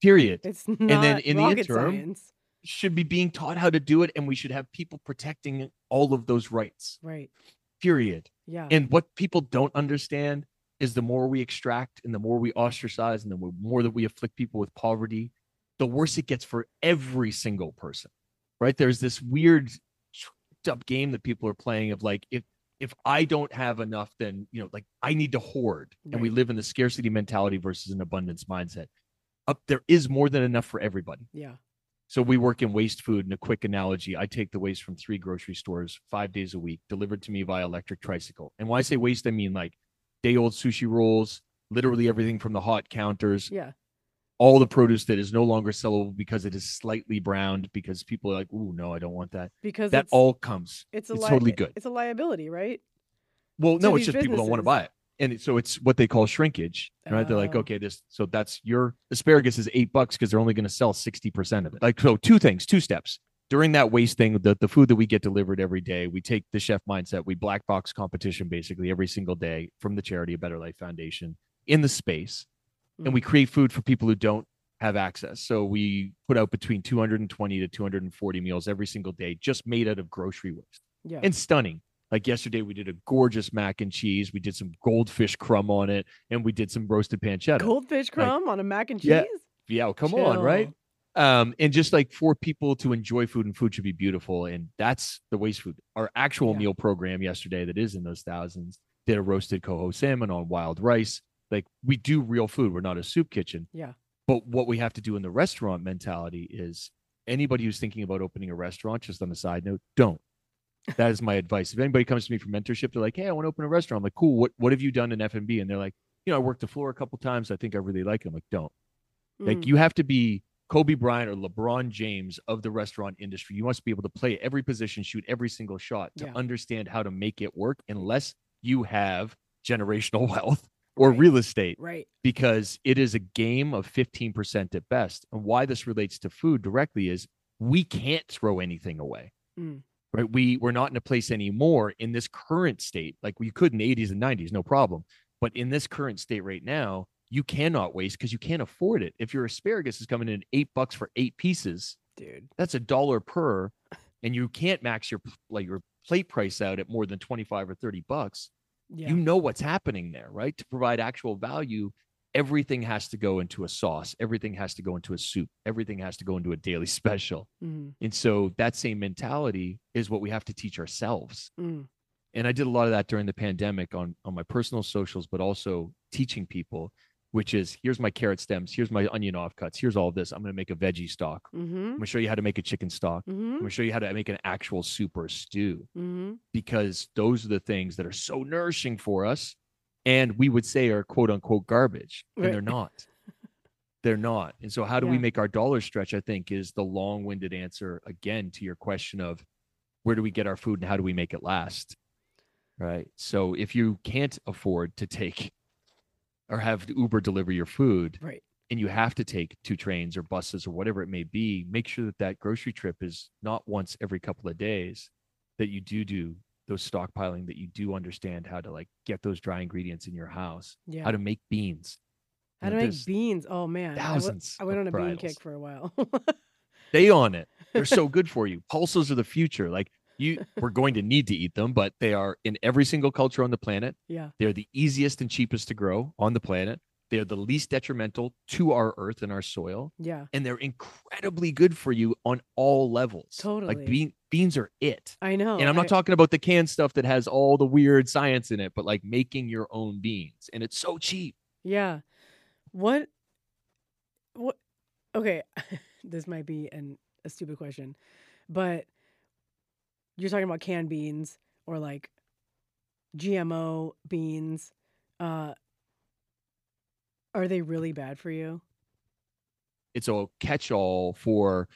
Period. It's not and then in the interim, science. Should be being taught how to do it and we should have people protecting all of those rights. Right. Period. Yeah. And what people don't understand is the more we extract and the more we ostracize and the more that we afflict people with poverty, the worse it gets for every single person. Right? There's this weird up game that people are playing of like if if I don't have enough, then you know, like I need to hoard. And we live in the scarcity mentality versus an abundance mindset. Up there is more than enough for everybody. yeah. So we work in waste food. And a quick analogy, I take the waste from three grocery stores five days a week, delivered to me via electric tricycle. And when I say waste, I mean like day old sushi rolls, literally everything from the hot counters, Yeah. All the produce that is no longer sellable because it is slightly browned because people are like, ooh, no, I don't want that. Because That all comes. it's a it's li- totally good. It's a liability, right? Well, no, it's just people don't want to buy it. And it- so it's what they call shrinkage, right? They're like, Oh. okay, this, so that's your asparagus is eight bucks because they're only going to sell 60% of it. Like, so two things, two steps. During that waste thing, the, the food that we get delivered every day, we take the chef mindset, we black box competition basically every single day from the charity A Better Life Foundation in the space. And we create food for people who don't have access. So we put out between 220 to 240 meals every single day, just made out of grocery waste Yeah. and stunning. Like yesterday, we did a gorgeous mac and cheese. We did some goldfish crumb on it, and we did some roasted pancetta. Goldfish crumb on a mac and cheese? Yeah, Yeah, well, come on, right? Um, and just like for people to enjoy food, and food should be beautiful, and that's the waste food. Our actual Yeah. meal program yesterday, that is in those thousands, did a roasted coho salmon on wild rice. Like we do real food. We're not a soup kitchen. Yeah. But what we have to do in the restaurant mentality is anybody who's thinking about opening a restaurant, just on a side note, don't. That is my advice. If anybody comes to me for mentorship, they're like, "Hey, I want to open a restaurant." I'm like, "Cool. What What have you done in F and B?" And they're like, "You know, I worked the floor a couple times. I think I really like it." I'm like, "Don't." Like Mm. you have to be Kobe Bryant or LeBron James of the restaurant industry. You must be able to play every position, shoot every single shot to Yeah. understand how to make it work, unless you have generational wealth or Right. real estate Right. because it is a game of 15% at best. And why this relates to food directly is we can't throw anything away. Mm. Right. We we're not in a place anymore in this current state. Like we could in the 80s and 90s, no problem. But in this current state right now, you cannot waste because you can't afford it. If your asparagus is coming in eight bucks for eight pieces, Dude. that's a dollar per, and you can't max your like your plate price out at more than 25 or 30 bucks Yeah. you know what's happening there, right? To provide actual value, everything has to go into a sauce, everything has to go into a soup, everything has to go into a daily special. Mhm. And so that same mentality is what we have to teach ourselves. Mm. And I did a lot of that during the pandemic on on my personal socials, but also teaching people, which is here's my carrot stems, here's my onion offcuts, here's all this. I'm going to make a veggie stock. I'm Mhm. going to show you how to make a chicken stock. I'm Mhm. going to show you how to make an actual soup or stew Mhm. because those are the things that are so nourishing for us and we would say are quote unquote garbage and Right. they're not they're not and so how do we make our dollar stretch i think is the long-winded answer again to your question of where do we get our food and how do we make it last right so if you can't afford to take or have uber deliver your food Right. and you have to take two trains or buses or whatever it may be, make sure that that grocery trip is not once every couple of days, that you do do those stockpiling, that you do understand how to like get those dry ingredients in your house, Yeah. how to make beans. You How to make beans? Oh man, I thousands I went on a bean kick for a while. Stay on it. They're so good for you. Pulses are the future. Like you, we're going to need to eat them, but they are in every single culture on the planet. yeah, They're the easiest and cheapest to grow on the planet. They're the least detrimental to our earth and our soil. yeah, and they're incredibly good for you on all levels. Totally. Like bean, beans are it. I know. and I'm not I- talking about the canned stuff that has all the weird science in it, but like making your own beans. And it's so cheap. Yeah. What? What? Okay, this might be an a stupid question, but you're talking about canned beans or like GMO beans. Uh, are they really bad for you? It's a catch all for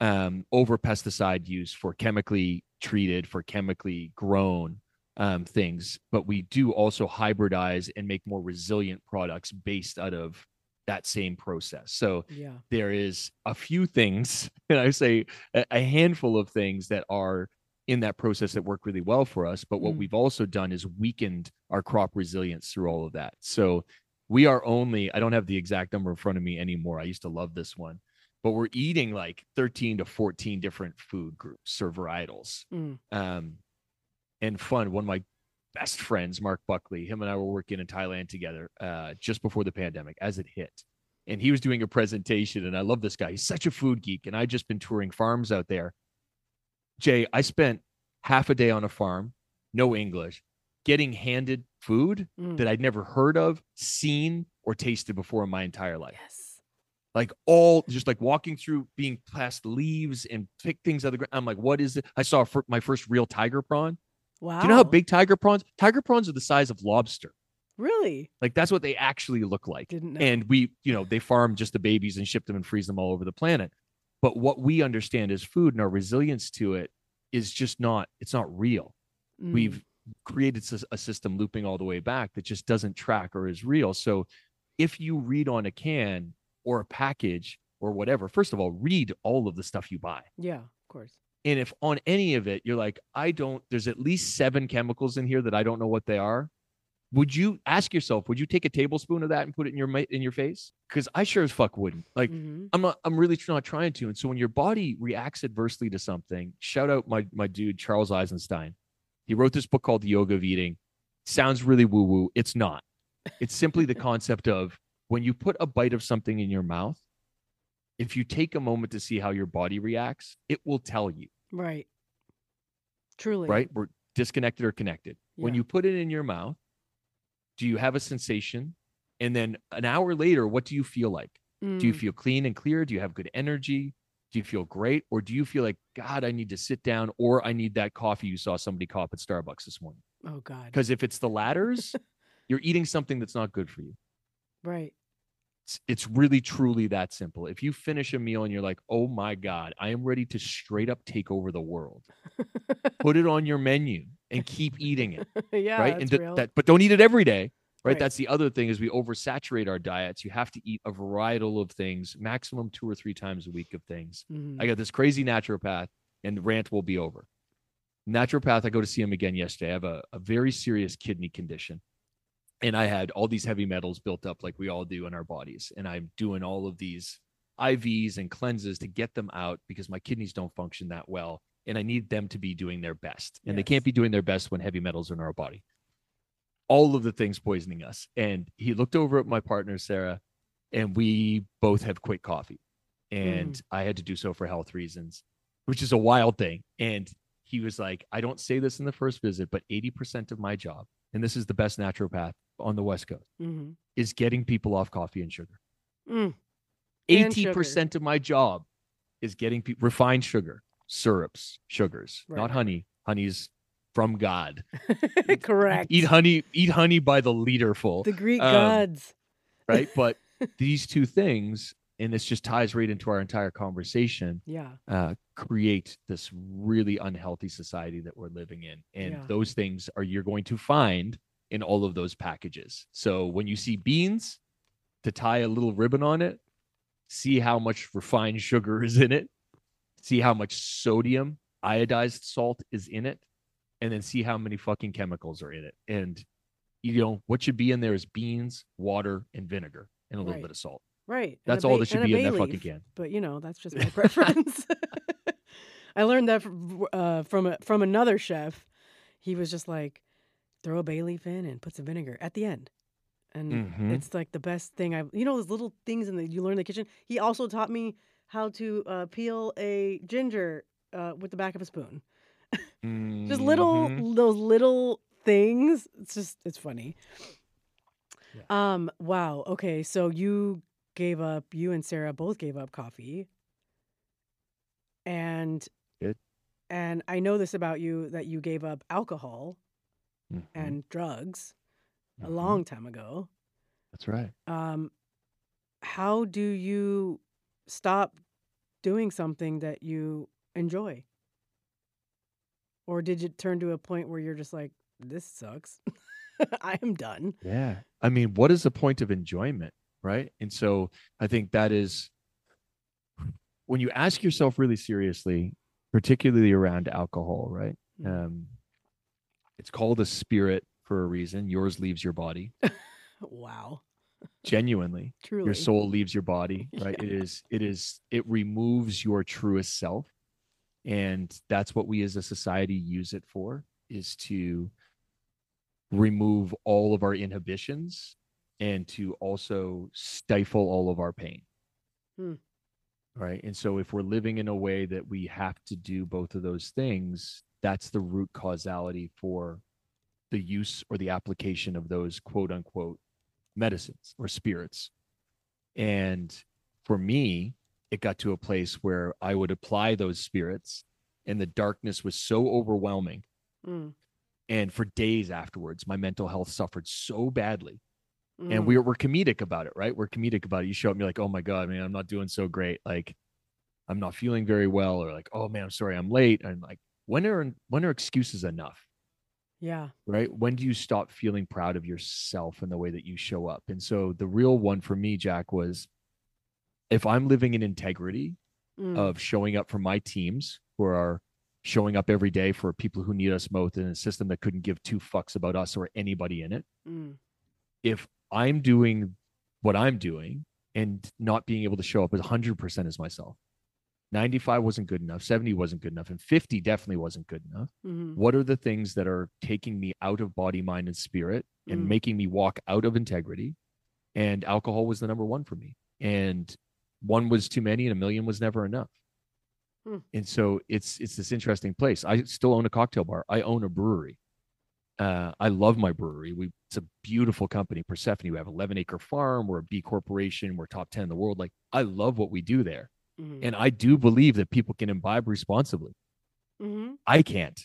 um, over pesticide use for chemically treated, for chemically grown um, things, but we do also hybridize and make more resilient products based out of that same process. So Yeah. there is a few things, and I say a handful of things that are in that process that worked really well for us. But what Mm. we've also done is weakened our crop resilience through all of that. So we are only, I don't have the exact number in front of me anymore. I used to love this one, but we're eating like 13 to 14 different food groups or varietals. Mm. Um, and fun. One of my best friends, Mark Buckley, him and I were working in Thailand together uh, just before the pandemic as it hit. And he was doing a presentation, and I love this guy. He's such a food geek. And I just been touring farms out there. Jay, I spent half a day on a farm, no English, getting handed food Mm. that I'd never heard of, seen, or tasted before in my entire life Yes. like all just like walking through being past leaves and pick things out of the ground. I'm like, what is it? I saw my first real tiger prawn. Wow. Do you know how big tiger prawns? Tiger prawns are the size of lobster. Really? Like that's what they actually look like. Didn't know. And we, you know, they farm just the babies and ship them and freeze them all over the planet. But what we understand as food and our resilience to it is just not, it's not real. Mm. We've created a system looping all the way back that just doesn't track or is real. So if you read on a can or a package or whatever, first of all, read all of the stuff you buy. Yeah, of course. And if on any of it you're like, I don't, there's at least seven chemicals in here that I don't know what they are. Would you ask yourself, would you take a tablespoon of that and put it in your in your face? Because I sure as fuck wouldn't. Like, Mhm. I'm not, I'm really not trying to. And so when your body reacts adversely to something, shout out my my dude Charles Eisenstein. He wrote this book called The Yoga of Eating. Sounds really woo woo. It's not. It's simply the concept of when you put a bite of something in your mouth, if you take a moment to see how your body reacts, it will tell you, Right. Truly. right? We're disconnected or connected. When you put it in your mouth, do you have a sensation? And then an hour later, what do you feel like? Do you Mm. feel clean and clear? Do you have good energy? Do you feel great? Or do you feel like, God, I need to sit down or I need that coffee you saw somebody cop at Starbucks this morning? Oh God. Because if it's the latters, you're eating something that's not good for you. Right. It's, it's really, truly that simple. If you finish a meal and you're like, oh my God, I am ready to straight up take over the world, put it on your menu and keep eating it. yeah. right? And th- that, but don't eat it every day, right? Right. That's the other thing is we oversaturate our diets. You have to eat a varietal of things, maximum two or three times a week of things. Mhm. I got this crazy naturopath, and the rant will be over. Naturopath, I go to see him again yesterday. I have a, a very serious kidney condition. And I had all these heavy metals built up like we all do in our bodies. And I'm doing all of these IVs and cleanses to get them out because my kidneys don't function that well. And I need them to be doing their best. And they can't be doing their best when heavy metals are in our body. All of the things poisoning us. And he looked over at my partner, Sarah, and we both have quit coffee. And I had to do so for health reasons, which is a wild thing. And he was like, I don't say this in the first visit, but 80% of my job, and this is the best naturopath on the West Coast, Mhm. is getting people off coffee and sugar. Mm. And sugar. 80% of my job is getting people refined sugar, syrups, sugars, Right, not honey. Honey's from God. Correct. Eat honey, eat honey by the literful, the Greek um, gods. right? But these two things, and this just ties right into our entire conversation, Yeah. uh, create this really unhealthy society that we're living in. And Yeah. those things are you're going to find in all of those packages. So when you see beans, to tie a little ribbon on it, see how much refined sugar is in it, see how much sodium, iodized salt is in it, and then see how many fucking chemicals are in it. And you know what should be in there is beans, water, and vinegar, and a little Right. bit of salt. Right. That's all bay- that should be in that fucking can. But you know, that's just my preference. I learned that from, uh, from a, from another chef. He was just like, throw a bay leaf in and put some vinegar at the end, and Mhm. it's like the best thing I've. You know those little things in the you learn in the kitchen. He also taught me how to uh, peel a ginger uh, with the back of a spoon. Just little Mhm. those little things. It's just it's funny. Yeah. Um. Wow. Okay. So you gave up. You and Sarah both gave up coffee. And. Good. And I know this about you that you gave up alcohol Mhm. and drugs a Mhm. long time ago. That's right. Um, how do you stop doing something that you enjoy? Or did it turn to a point where you're just like, this sucks? I am done. Yeah. I mean, what is the point of enjoyment? Right. And so I think that is when you ask yourself really seriously, particularly around alcohol, right? Mm. Um, it's called a spirit for a reason. Yours leaves your body. Wow. Genuinely, Truly. your soul leaves your body, right? It is, it is, it removes your truest self. And that's what we as a society use it for is to remove all of our inhibitions and to also stifle all of our pain. Hmm. Right. And so if we're living in a way that we have to do both of those things, that's the root causality for the use or the application of those quote unquote medicines or spirits. And for me, it got to a place where I would apply those spirits and the darkness was so overwhelming. Mm, And for days afterwards, my mental health suffered so badly. mm. And we're, we're comedic about it, right? We're comedic about it. You show up and you're like, oh my God, man, I'm not doing so great. Like, I'm not feeling very well. Or like, oh man, I'm sorry, I'm late. And like, when are when are excuses enough? Yeah. right? When do you stop feeling proud of yourself and the way that you show up? And so the real one for me, Jack, was if I'm living in integrity Mm, of showing up for my teams who are showing up every day for people who need us most in a system that couldn't give two fucks about us or anybody in it. mm, If I'm doing what I'm doing and not being able to show up as 100% as myself, 95 wasn't good enough, 70 wasn't good enough, and 50 definitely wasn't good enough. Mhm, what are the things that are taking me out of body mind and spirit and Mm. making me walk out of integrity? And alcohol was the number one for me. And one was too many and a million was never enough. Hmm. and so it's it's this interesting place. I still own a cocktail bar. I own a brewery. Uh, i love my brewery. We it's a beautiful company persephone. We have 11 acre farm. We're a b corporation. We're top 10 in the world. Like i love what we do there mhm, and i do believe that people can imbibe responsibly mhm. i can't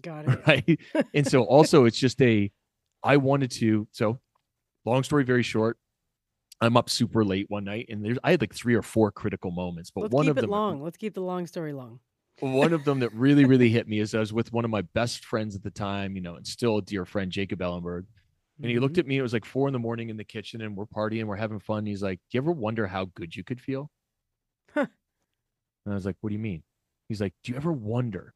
Got it. right and so also it's just a i wanted to so long story very short i'm up super late one night and there's i had like three or four critical moments but Let's one keep of it them long. Let's keep the long story long. one of them that really really hit me is i was with one of my best friends at the time you know and still a dear friend jacob ellenberg and he looked Mhm. at me it was like four in the morning in the kitchen and we're partying we're having fun he's like do you ever wonder how good you could feel. And i was like what do you mean? He's like do you ever wonder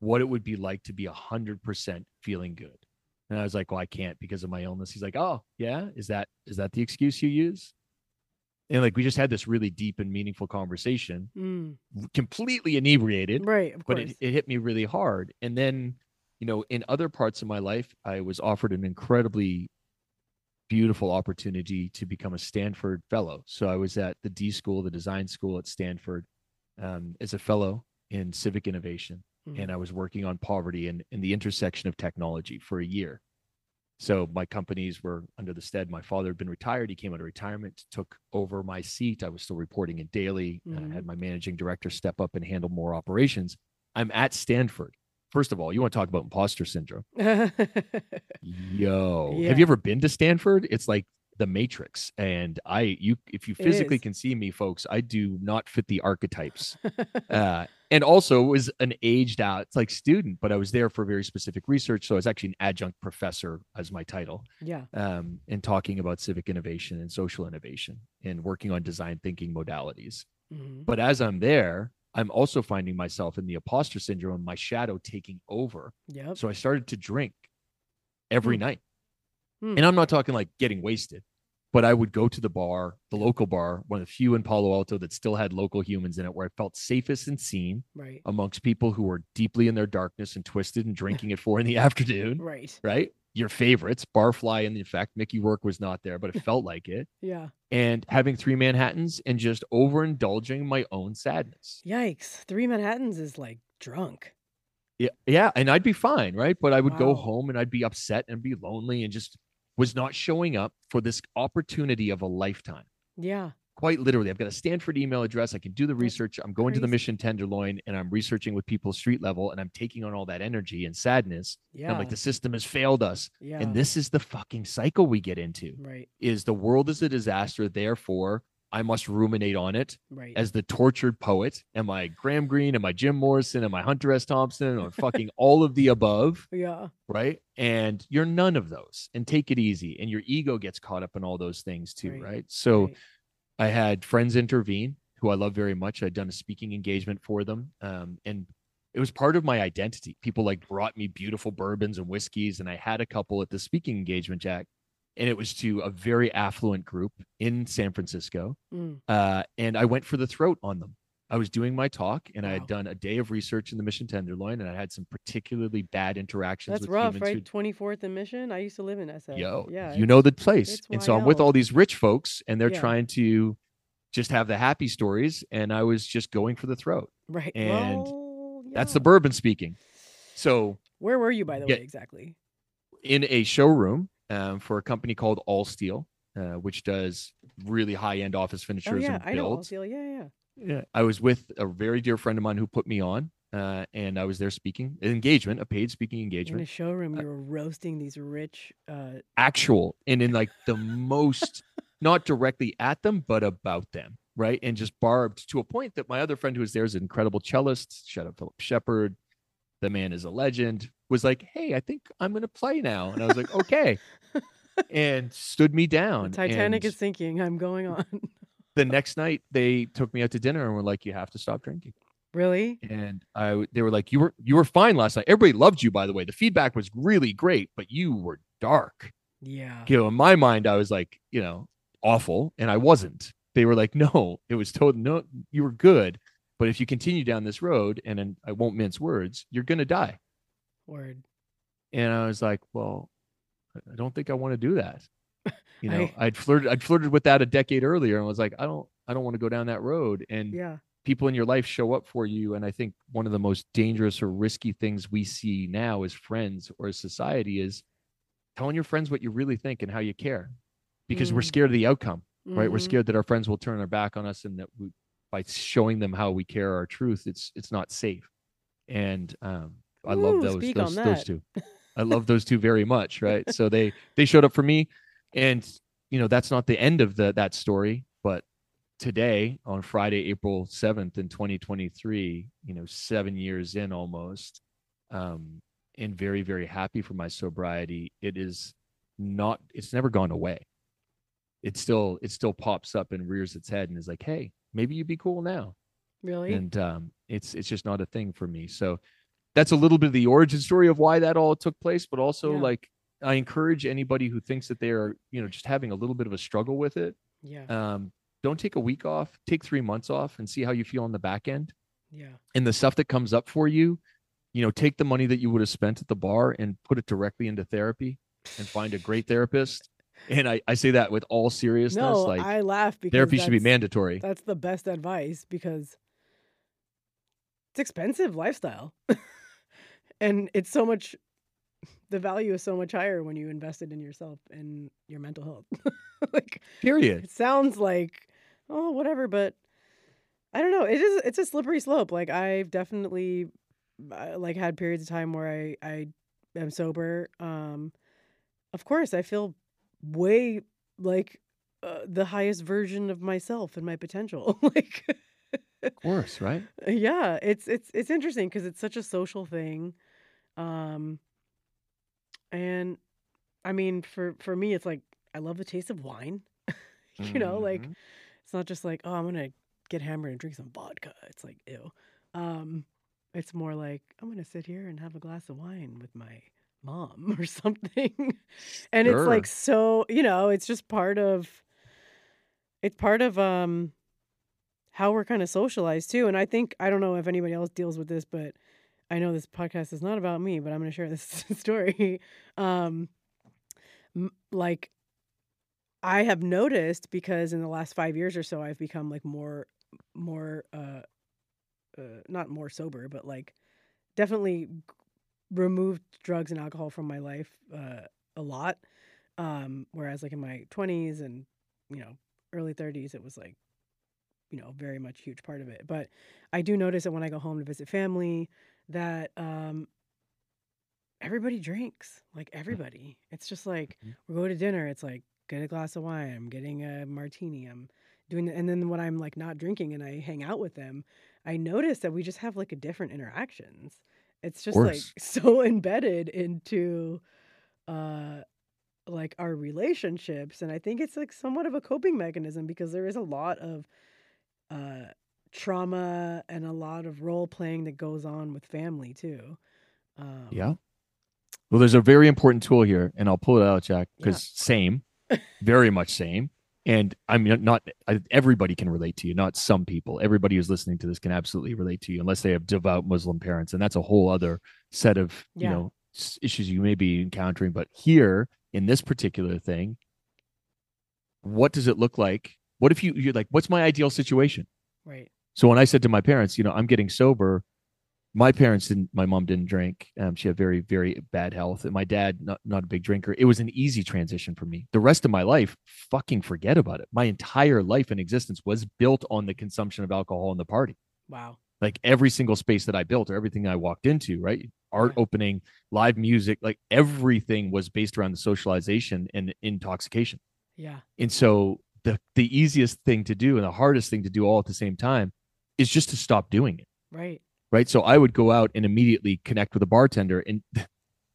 what it would be like to be 100% feeling good? And i was like well i can't because of my illness. He's like oh yeah? Is that is that the excuse you use? And like we just had this really deep and meaningful conversation Mm, completely inebriated right, but it, it hit me really hard. And then you know in other parts of my life i was offered an incredibly beautiful opportunity to become a stanford fellow. So i was at the d school the design school at stanford um, as a fellow in civic innovation Mhm. and i was working on poverty and, and the intersection of technology for a year. So my companies were under the stead. My father had been retired. He came out of retirement took over my seat. I was still reporting it daily Mhm. i had my managing director step up and handle more operations. I'm at stanford. First of all you want to talk about imposter syndrome? Yo Yeah. have you ever been to stanford? It's like the matrix and i you if you physically can see me folks i do not fit the archetypes uh, and also was an aged out it's like student but i was there for very specific research so i was actually an adjunct professor as my title yeah. um, and talking about civic innovation and social innovation and working on design thinking modalities Mhm. but as i'm there i'm also finding myself in the imposter syndrome my shadow taking over Yep. so i started to drink every Hmm. night Hmm. and i'm not talking like getting wasted but i would go to the bar the local bar one of the few in palo alto that still had local humans in it where i felt safest and seen Right. amongst people who were deeply in their darkness and twisted and drinking at four in the afternoon, Right. right? Your favorites, Barfly, and in fact, Mickey Rourke was not there, but it felt like it. Yeah. And having three Manhattans and just overindulging my own sadness. Yikes. Three Manhattans is like drunk. Yeah, yeah, and I'd be fine, right? But I would go home and I'd be upset and be lonely and just was not showing up for this opportunity of a lifetime. Yeah. quite literally i've got a stanford email address i can do the research i'm going to the mission tenderloin and i'm researching with people street level and i'm taking on all that energy and sadness and Yeah. i'm like the system has failed us yeah. and this is the fucking cycle we get into Right. is the world is a disaster therefore I must ruminate on it Right. as the tortured poet. Am I Graham Greene? Am I Jim Morrison? Am I Hunter S. Thompson? Or fucking all of the above? yeah. Right. And you're none of those. And take it easy. And your ego gets caught up in all those things too. Right, Right. So right. I had friends intervene who I love very much. I'd done a speaking engagement for them. Um, and it was part of my identity. People like brought me beautiful bourbons and whiskeys. And I had a couple at the speaking engagement, Jack. And it was to a very affluent group in San Francisco. Mm. Uh, and I went for the throat on them. I was doing my talk and I had done a day of research in the Mission Tenderloin and I had some particularly bad interactions That's with rough, right? Twenty fourth and Mission. I used to live in SF. yo, yeah. you know the place. And so I'm with all these rich folks and they're Yeah. trying to just have the happy stories. And I was just going for the throat. right. and well, That's the bourbon speaking. So Where were you, by the Yeah. way, exactly? in a showroom um, for a company called Allsteel, uh, which does really high end office Oh finishers yeah, and I know. builds. Allsteel. Yeah, yeah. Yeah, I was with a very dear friend of mine who put me on, uh, and I was there speaking an engagement, a paid speaking engagement. In a showroom, Uh, you were roasting these rich. Uh, actual, and in like the most, not directly at them, but about them, right? And just barbed to a point that my other friend who was there is an incredible cellist. Shout out Philip Shepard. The man is a legend. Was like, hey, I think I'm gonna play now, and I was like, okay, and stood me the down. Titanic and is sinking. I'm going on. the next night they took me out to dinner and were like, you have to stop drinking. really? and I they were like, "You were you were fine last night. Everybody loved you, by the way. The feedback was really great, but you were dark." Yeah. You know, in my mind, I was like, you know, awful, and I wasn't. They were like, "No, it was total. No, you were good, but if you continue down this road, and then I won't mince words, you're gonna die." Word. And I was like, "Well, I don't think I want to do that." You know, I- would flirted I'd flirted with that a decade earlier, and I was like, "I don't I don't want to go down that road." And Yeah. people in your life show up for you and i think one of the most dangerous or risky things we see now as friends or as society is telling your friends what you really think and how you care because we're Mm. scared of the outcome right we're Mhm. scared that our friends will turn their back on us and that we, by showing them how we care our truth it's it's not safe. And um i love those those, those two. I love those two very much right? So they they showed up for me and you know that's not the end of the that story but today on friday april 7th in 2023 you know seven years in almost um and very very happy for my sobriety it is not it's never gone away. It still it still pops up and rears its head and is like hey maybe you'd be cool now Really? and um it's it's just not a thing for me so that's a little bit of the origin story of why that all took place but also Yeah. like i encourage anybody who thinks that they are you know just having a little bit of a struggle with it yeah. um don't take a week off take three months off and see how you feel on the back end yeah. and the stuff that comes up for you you know take the money that you would have spent at the bar and put it directly into therapy and find a great therapist and i, I say that with all seriousness No, like I laugh because therapy should be mandatory That's the best advice because it's expensive lifestyle. and it's so much the value is so much higher when you invest it in yourself and your mental health. like period it sounds like oh whatever, but I don't know. It is it's a slippery slope. Like I've definitely uh, like had periods of time where I I am sober. Um of course, I feel way like uh, the highest version of myself and my potential. like of course right yeah, it's it's it's interesting because it's such a social thing. Um and I mean for for me it's like I love the taste of wine. you know, like Mhm. it's not just like, oh, I'm gonna get hammered and drink some vodka. It's like, ew. Um, it's more like I'm gonna sit here and have a glass of wine with my mom or something. and it's like so, you know, it's just part of it's part of um how we're kind of socialized too. And I think I don't know if anybody else deals with this, but I know this podcast is not about me, but I'm gonna share this story. Um m- like I have noticed because in the last five years or so, I've become like more, more, uh, uh, not more sober, but like definitely removed drugs and alcohol from my life uh, a lot. Um, whereas like in my twenties and you know early thirties, it was like you know very much huge part of it. But I do notice that when I go home to visit family, that um, everybody drinks. Like everybody, it's just like Mhm. we go to dinner. It's like get a glass of wine. I'm getting a martini. I'm doing. And then when I'm like not drinking and I hang out with them, I notice that we just have like a different interactions. It's just like so embedded into uh like our relationships and I think it's like somewhat of a coping mechanism because there is a lot of uh trauma and a lot of role playing that goes on with family too. Um Yeah. Well, there's a very important tool here, and I'll pull it out, Jack, Yeah. because same, very much same. And I'm not, not everybody can relate to you, not some people. Everybody who's listening to this can absolutely relate to you, unless they have devout Muslim parents, and that's a whole other set of you know issues you may be encountering. But here in this particular thing, what does it look like? What if you you're like, what's my ideal situation? right. So when I said to my parents, you know, I'm getting sober, my parents didn't. My mom didn't drink. Um, she had very, very bad health, and my dad, not not a big drinker. It was an easy transition for me. The rest of my life, fucking forget about it. My entire life and existence was built on the consumption of alcohol and the party. Wow. Like every single space that I built, or everything I walked into, right? Art Yeah. opening, live music, like everything was based around the socialization and intoxication. Yeah. And so the the easiest thing to do and the hardest thing to do all at the same time is just to stop doing it. Right. Right. So I would go out and immediately connect with a bartender. And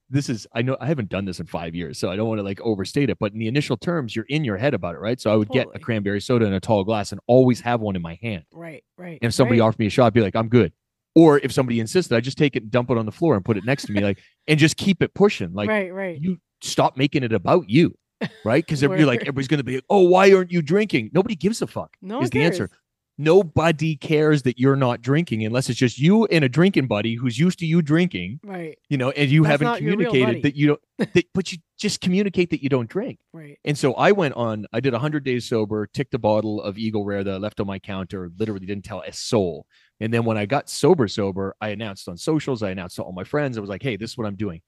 this is I know I haven't done this in five years, so I don't want to like overstate it. But in the initial terms, you're in your head about it, right? So I would get a cranberry soda in a tall glass and always have one in my hand. Right. Right. And if somebody right. offered me a shot, I'd be like, I'm good. Or if somebody insisted, I just take it and dump it on the floor and put it next to me, like, and just keep it pushing. Like right. Right. you stop making it about you, right? Because you're like, everybody's gonna be, like, oh, why aren't you drinking? Nobody gives a fuck. no is the answer. Nobody cares that you're not drinking unless it's just you and a drinking buddy who's used to you drinking, Right. you know, and you That's haven't not your real communicated that you don't, that, but you just communicate that you don't drink. Right. And so I went on, I did 100 days sober, ticked a bottle of Eagle Rare that I left on my counter, literally didn't tell a soul. And then when I got sober, sober, I announced on socials, I announced to all my friends, I was like, hey, this is what I'm doing.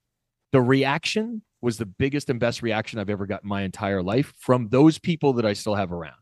The reaction was the biggest and best reaction I've ever got in my entire life from those people that I still have around.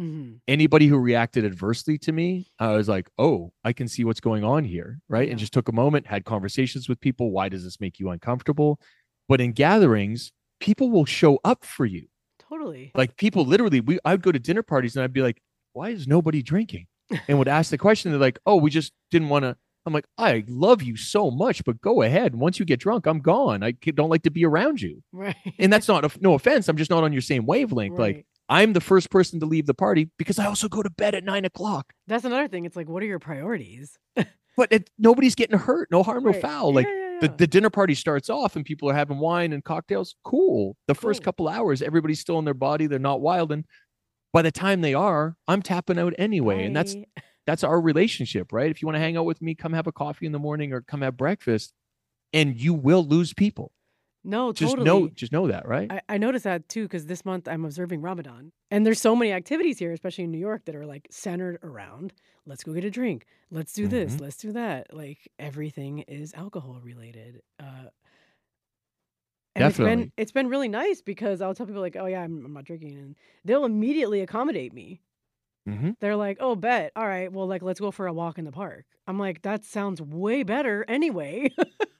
Hmm Anybody who reacted adversely to me, I was like, oh, I can see what's going on here. Right. Yeah. And just took a moment, had conversations with people. Why does this make you uncomfortable? But in gatherings, people will show up for you Totally. like people literally we i would go to dinner parties and i'd be like why is nobody drinking and would ask the question they're like oh we just didn't want to i'm like i love you so much but go ahead once you get drunk i'm gone I don't like to be around you Right. and that's not a, no offense i'm just not on your same wavelength like Right. I'm the first person to leave the party because i also go to bed at nine o'clock. That's another thing. It's like, what are your priorities? but it, nobody's getting hurt. No harm no foul. Yeah, like yeah, the, yeah. the dinner party starts off and people are having wine and cocktails. Cool. The first couple hours everybody's still in their body. They're not wild. And by the time they are i'm tapping out anyway. And that's that's our relationship right? If you want to hang out with me come have a coffee in the morning or come have breakfast and you will lose people no, just totally. know just know that right I, I noticed that too because this month I'm observing Ramadan, and there's so many activities here, especially in New York, that are like centered around let's go get a drink, let's do this, Mhm. let's do that. Like everything is alcohol related. Uh, and it's Definitely. been it's been really nice because I'll tell people like, oh yeah, I'm, I'm not drinking, and they'll immediately accommodate me. Mhm. They're like, oh, bet, all right, well, like let's go for a walk in the park. I'm like, that sounds way better anyway.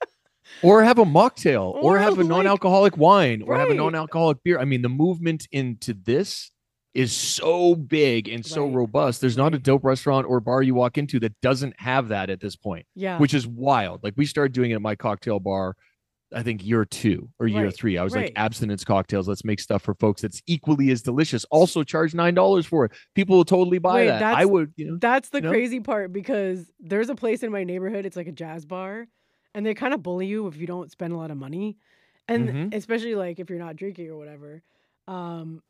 or have a mocktail or, Or, have a like- non-alcoholic wine or have a non-alcoholic beer. I mean the movement into this is so big and so Right. robust. There's not a dope restaurant or bar you walk into that doesn't have that at this point yeah, which is wild. Like we started doing it at my cocktail bar i think year two or year Right, three. I was right. like abstinence cocktails. Let's make stuff for folks that's equally as delicious. Also charge nine dollars for it. People will totally buy that. I that's- would you know That's the you know? crazy part because there's a place in my neighborhood. It's like a jazz bar, and they kind of bully you if you don't spend a lot of money, and Mhm. especially like if you're not drinking or whatever. Um,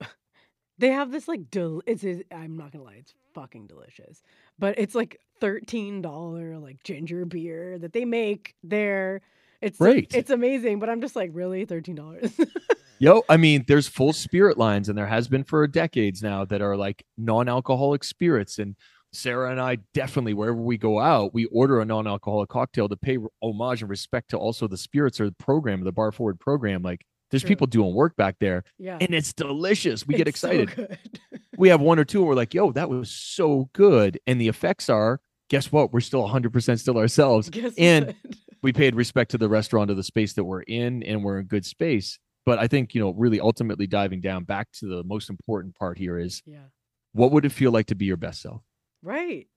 they have this like del- it's, it's I'm not gonna lie, it's fucking delicious, but it's like thirteen dollar like ginger beer that they make there. It's Great. It's amazing, but I'm just like really thirteen dollars. Yo, I mean, there's full spirit lines, and there has been for decades now that are like non-alcoholic spirits. And Sarah and I definitely, wherever we go out, we order a non-alcoholic cocktail to pay homage and respect to also the spirits or the program, the Bar Forward program. Like, there's True. people doing work back there, yeah, and it's delicious. We get It's so excited. good. we have one or two, and we're like, "Yo, that was so good," and the effects are. Guess what? We're still 100% still ourselves. Guess and what? we paid respect to the restaurant of the space that we're in and we're in good space but i think you know really ultimately diving down back to the most important part here is yeah, what would it feel like to be your best self? Right.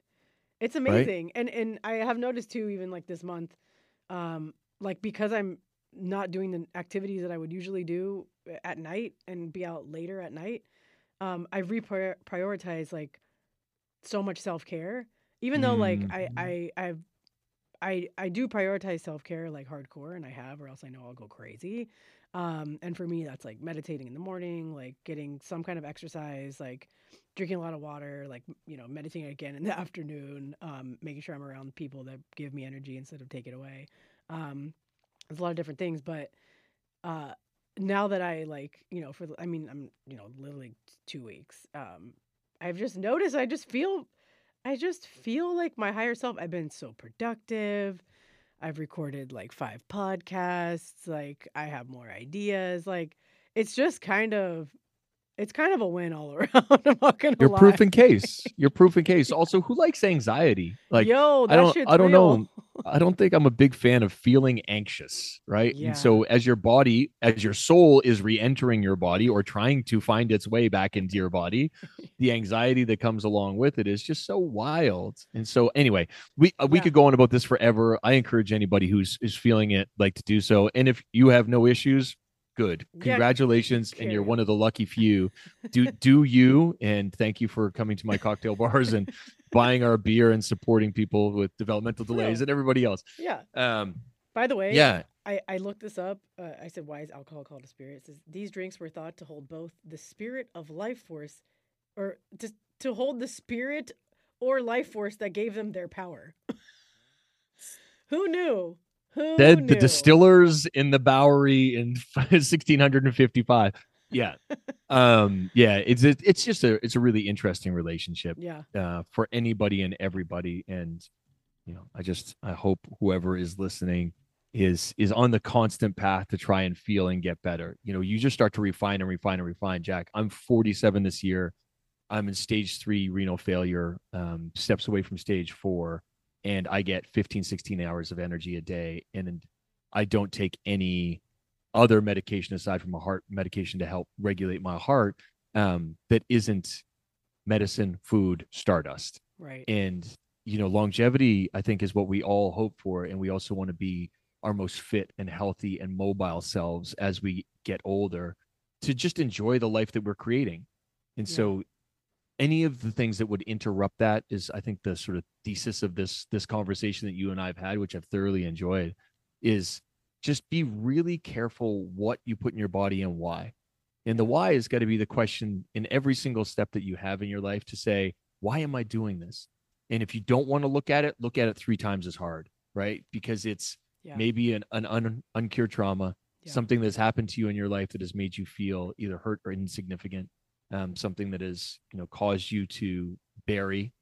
It's amazing. And and I have noticed too, even like this month, um, like because I'm not doing the activities that I would usually do uh, at night and be out later at night, um, I've reprioritized like so much self care. Even though like I Mhm. I I've I I do prioritize self care like hardcore, and I have, or else I know I'll go crazy. Um, and for me, that's like meditating in the morning, like getting some kind of exercise, like drinking a lot of water, like you know, meditating again in the afternoon, um, making sure I'm around people that give me energy instead of take it away. Um, there's a lot of different things, but uh, now that I like, you know, for I mean, I'm you know, literally two weeks. Um, I've just noticed I just feel I just feel like my higher self. I've been so productive. I've recorded like five podcasts. Like I have more ideas. Like it's just kind of it's kind of a win all around. I'm not gonna You're lie. proof in case. You're proof in case. Also, who likes anxiety? Like Yo, that I don't I don't real. know. I don't think I'm a big fan of feeling anxious, right? Yeah. And so as your body, as your soul is re-entering your body or trying to find its way back into your body, the anxiety that comes along with it is just so wild. And so anyway, we uh, we Yeah. could go on about this forever. I encourage anybody who's is feeling it like to do so. And if you have no issues, good. Yeah, Congratulations and you're one of the lucky few. Do do you and thank you for coming to my cocktail bars and buying our beer and supporting people with developmental delays real. and everybody else. Yeah. Um, By the way, yeah, I, I looked this up. Uh, I said, why is alcohol called a spirit? It says these drinks were thought to hold both the spirit of life force, or to, to hold the spirit or life force that gave them their power. Who knew? Who said the distillers in the Bowery in 1655. Yeah, um, yeah. It's it, it's just a it's a really interesting relationship Yeah. uh, for anybody and everybody. And you know, I just I hope whoever is listening is is on the constant path to try and feel and get better. You know, you just start to refine and refine and refine. Jack, I'm 47 this year. I'm in stage three renal failure, um, steps away from stage four, and I get 15, 16 hours of energy a day. And I don't take any other medication aside from a heart medication to help regulate my heart um, that isn't medicine, food, stardust Right. and you know longevity i think is what we all hope for and we also want to be our most fit and healthy and mobile selves as we get older to just enjoy the life that we're creating and Yeah. so any of the things that would interrupt that is i think the sort of thesis of this this conversation that you and i've had which i've thoroughly enjoyed is just be really careful what you put in your body and why and the why has got to be the question in every single step that you have in your life to say why am i doing this and if you don't want to look at it, look at it three times as hard, right? Because it's Yeah. maybe an, an un, uncured trauma, Yeah. something that's happened to you in your life that has made you feel either hurt or insignificant, um, something that has, you know, caused you to bury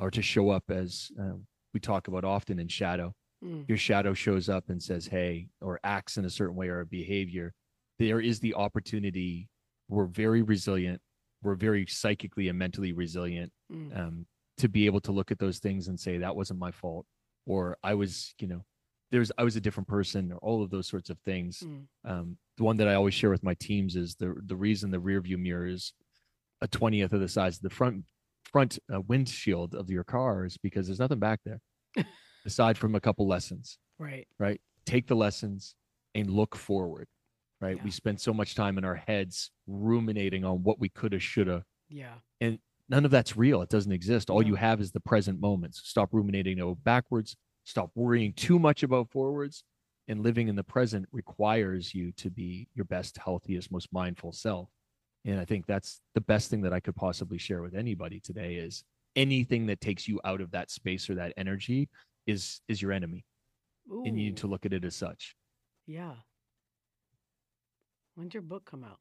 or to show up as um, we talk about often in shadow. Mm. Your shadow shows up and says, hey, or acts in a certain way or a behavior. There is the opportunity. We're very resilient. We're very psychically and mentally resilient Mm. um, to be able to look at those things and say that wasn't my fault or i was you know there's i was a different person or all of those sorts of things Mm. um, the one that i always share with my teams is the the reason the rear view mirror is a 20th of the size of the front front uh, windshield of your car is because there's nothing back there aside from a couple lessons Right. right take the lessons and look forward right Yeah. we spend so much time in our heads ruminating on what we coulda shoulda Yeah. And none of that's real. It doesn't exist. All you have is the present moments. Stop ruminating over backwards. Stop worrying too much about forwards. And living in the present requires you to be your best, healthiest, most mindful self. And I think that's the best thing that I could possibly share with anybody today is anything that takes you out of that space or that energy is is your enemy. And you need to look at it as such. Yeah. When'd your book come out?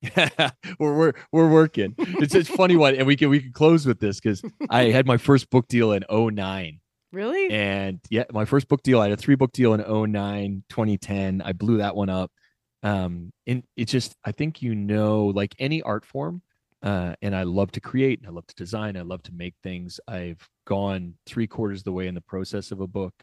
Yeah, we're we're we're working. It's it's funny one, and we can we can close with this because I had my first book deal in 09. Really? And yeah, my first book deal, I had a three book deal in 09, 2010. I blew that one up. Um, and it just, I think, you know, like any art form, uh, and I love to create, and I love to design, I love to make things. I've gone three quarters of the way in the process of a book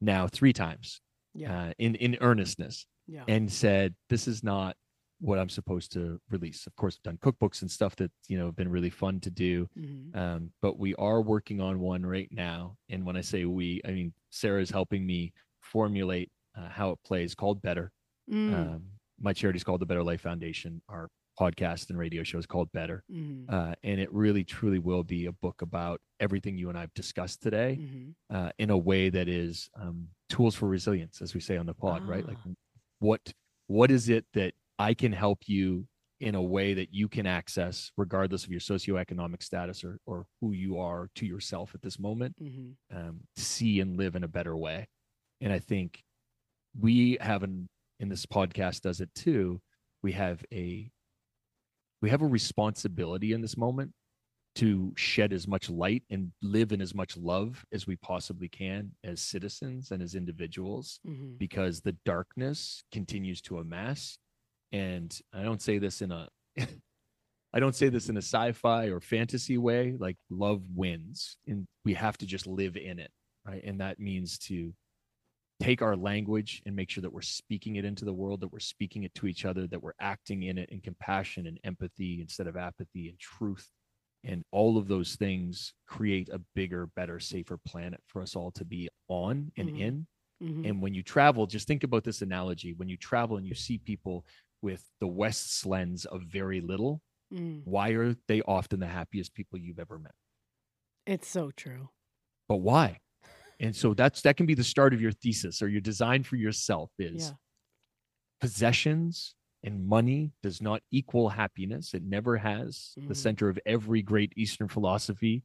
now three times yeah. uh, in, in earnestness yeah. and said, this is not what I'm supposed to release. Of course, I've done cookbooks and stuff that you know have been really fun to do. Mhm. Um, but we are working on one right now. And when I say we, I mean Sarah is helping me formulate uh, how it plays. Called Better. Mm. Um, my charity is called the Better Life Foundation. Our podcast and radio show is called Better. Mhm. Uh, and it really, truly will be a book about everything you and I've discussed today Mhm. uh, in a way that is um, tools for resilience, as we say on the pod, right? Like, Ah. what what is it that I can help you in a way that you can access, regardless of your socioeconomic status or or who you are to yourself at this moment, Mhm. um, see and live in a better way. And I think we have an in this podcast does it too. We have a we have a responsibility in this moment to shed as much light and live in as much love as we possibly can as citizens and as individuals Mhm. because the darkness continues to amass and i don't say this in a i don't say this in a sci-fi or fantasy way like love wins and we have to just live in it right and that means to take our language and make sure that we're speaking it into the world that we're speaking it to each other that we're acting in it in compassion and empathy instead of apathy and truth and all of those things create a bigger better safer planet for us all to be on and Mhm. in Mhm. and when you travel, just think about this analogy. When you travel and you see people with the West's lens of very little, Mm. why are they often the happiest people you've ever met? It's so true. But why? And so that's that can be the start of your thesis or your design for yourself is Yeah. possessions and money does not equal happiness. It never has. The Mhm. center of every great Eastern philosophy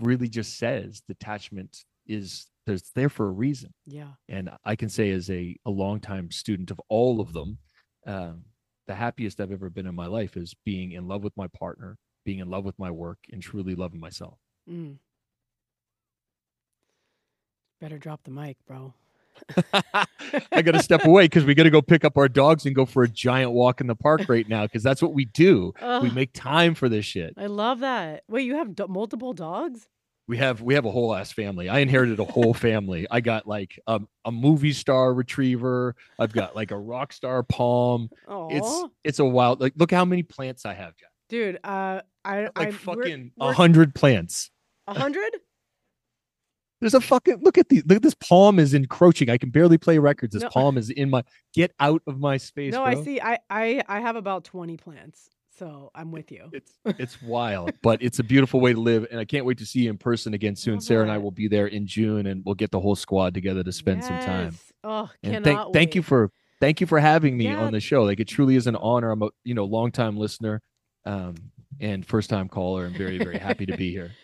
really just says detachment is there's there for a reason. Yeah. and I can say as a a longtime student of all of them, um, the happiest I've ever been in my life is being in love with my partner, being in love with my work, and truly loving myself. Mm. Better drop the mic, bro. I got to step away because we got to go pick up our dogs and go for a giant walk in the park right now because that's what we do. We make time for this shit. I love that. Wait, you have do- multiple dogs? We have we have a whole ass family. I inherited a whole family. I got like um, a movie star retriever. I've got like a rock star palm. Oh, It's it's a wild like look how many plants I have, Jack. dude. Uh, I like I fucking a hundred plants. a hundred. There's a fucking look at the look at this palm is encroaching. I can barely play records. This No. palm is in my get out of my space. No, bro. I see. I I I have about twenty plants, so I'm with you. It's it's wild, but it's a beautiful way to live, and I can't wait to see you in person again soon. Love Sarah and I will be there in June, and we'll get the whole squad together to spend some time. Oh, And cannot thank thank you for thank you for having me Yeah. on the show. Like it truly is an honor. I'm a you know longtime listener, um, and first time caller. I'm very very happy to be here.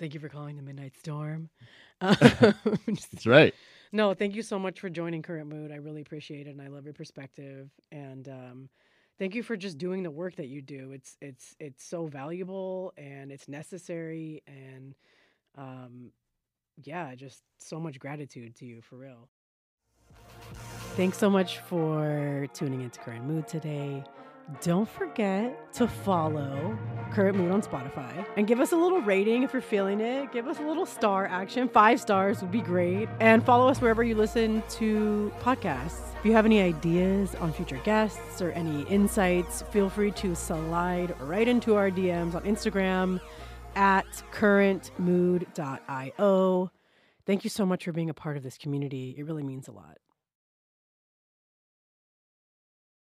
Thank you for calling the Midnight Storm. That's right. No, thank you so much for joining Current Mood. I really appreciate it, and I love your perspective. And um, thank you for just doing the work that you do. It's it's it's so valuable and it's necessary. And um, yeah, just so much gratitude to you for real. Thanks so much for tuning into Current Mood today. Don't forget to follow Current Mood on Spotify and give us a little rating if you're feeling it. Give us a little star action. Five stars would be great. And follow us wherever you listen to podcasts. If you have any ideas on future guests or any insights, feel free to slide right into our DMs on Instagram at currentmood.io. Thank you so much for being a part of this community. It really means a lot.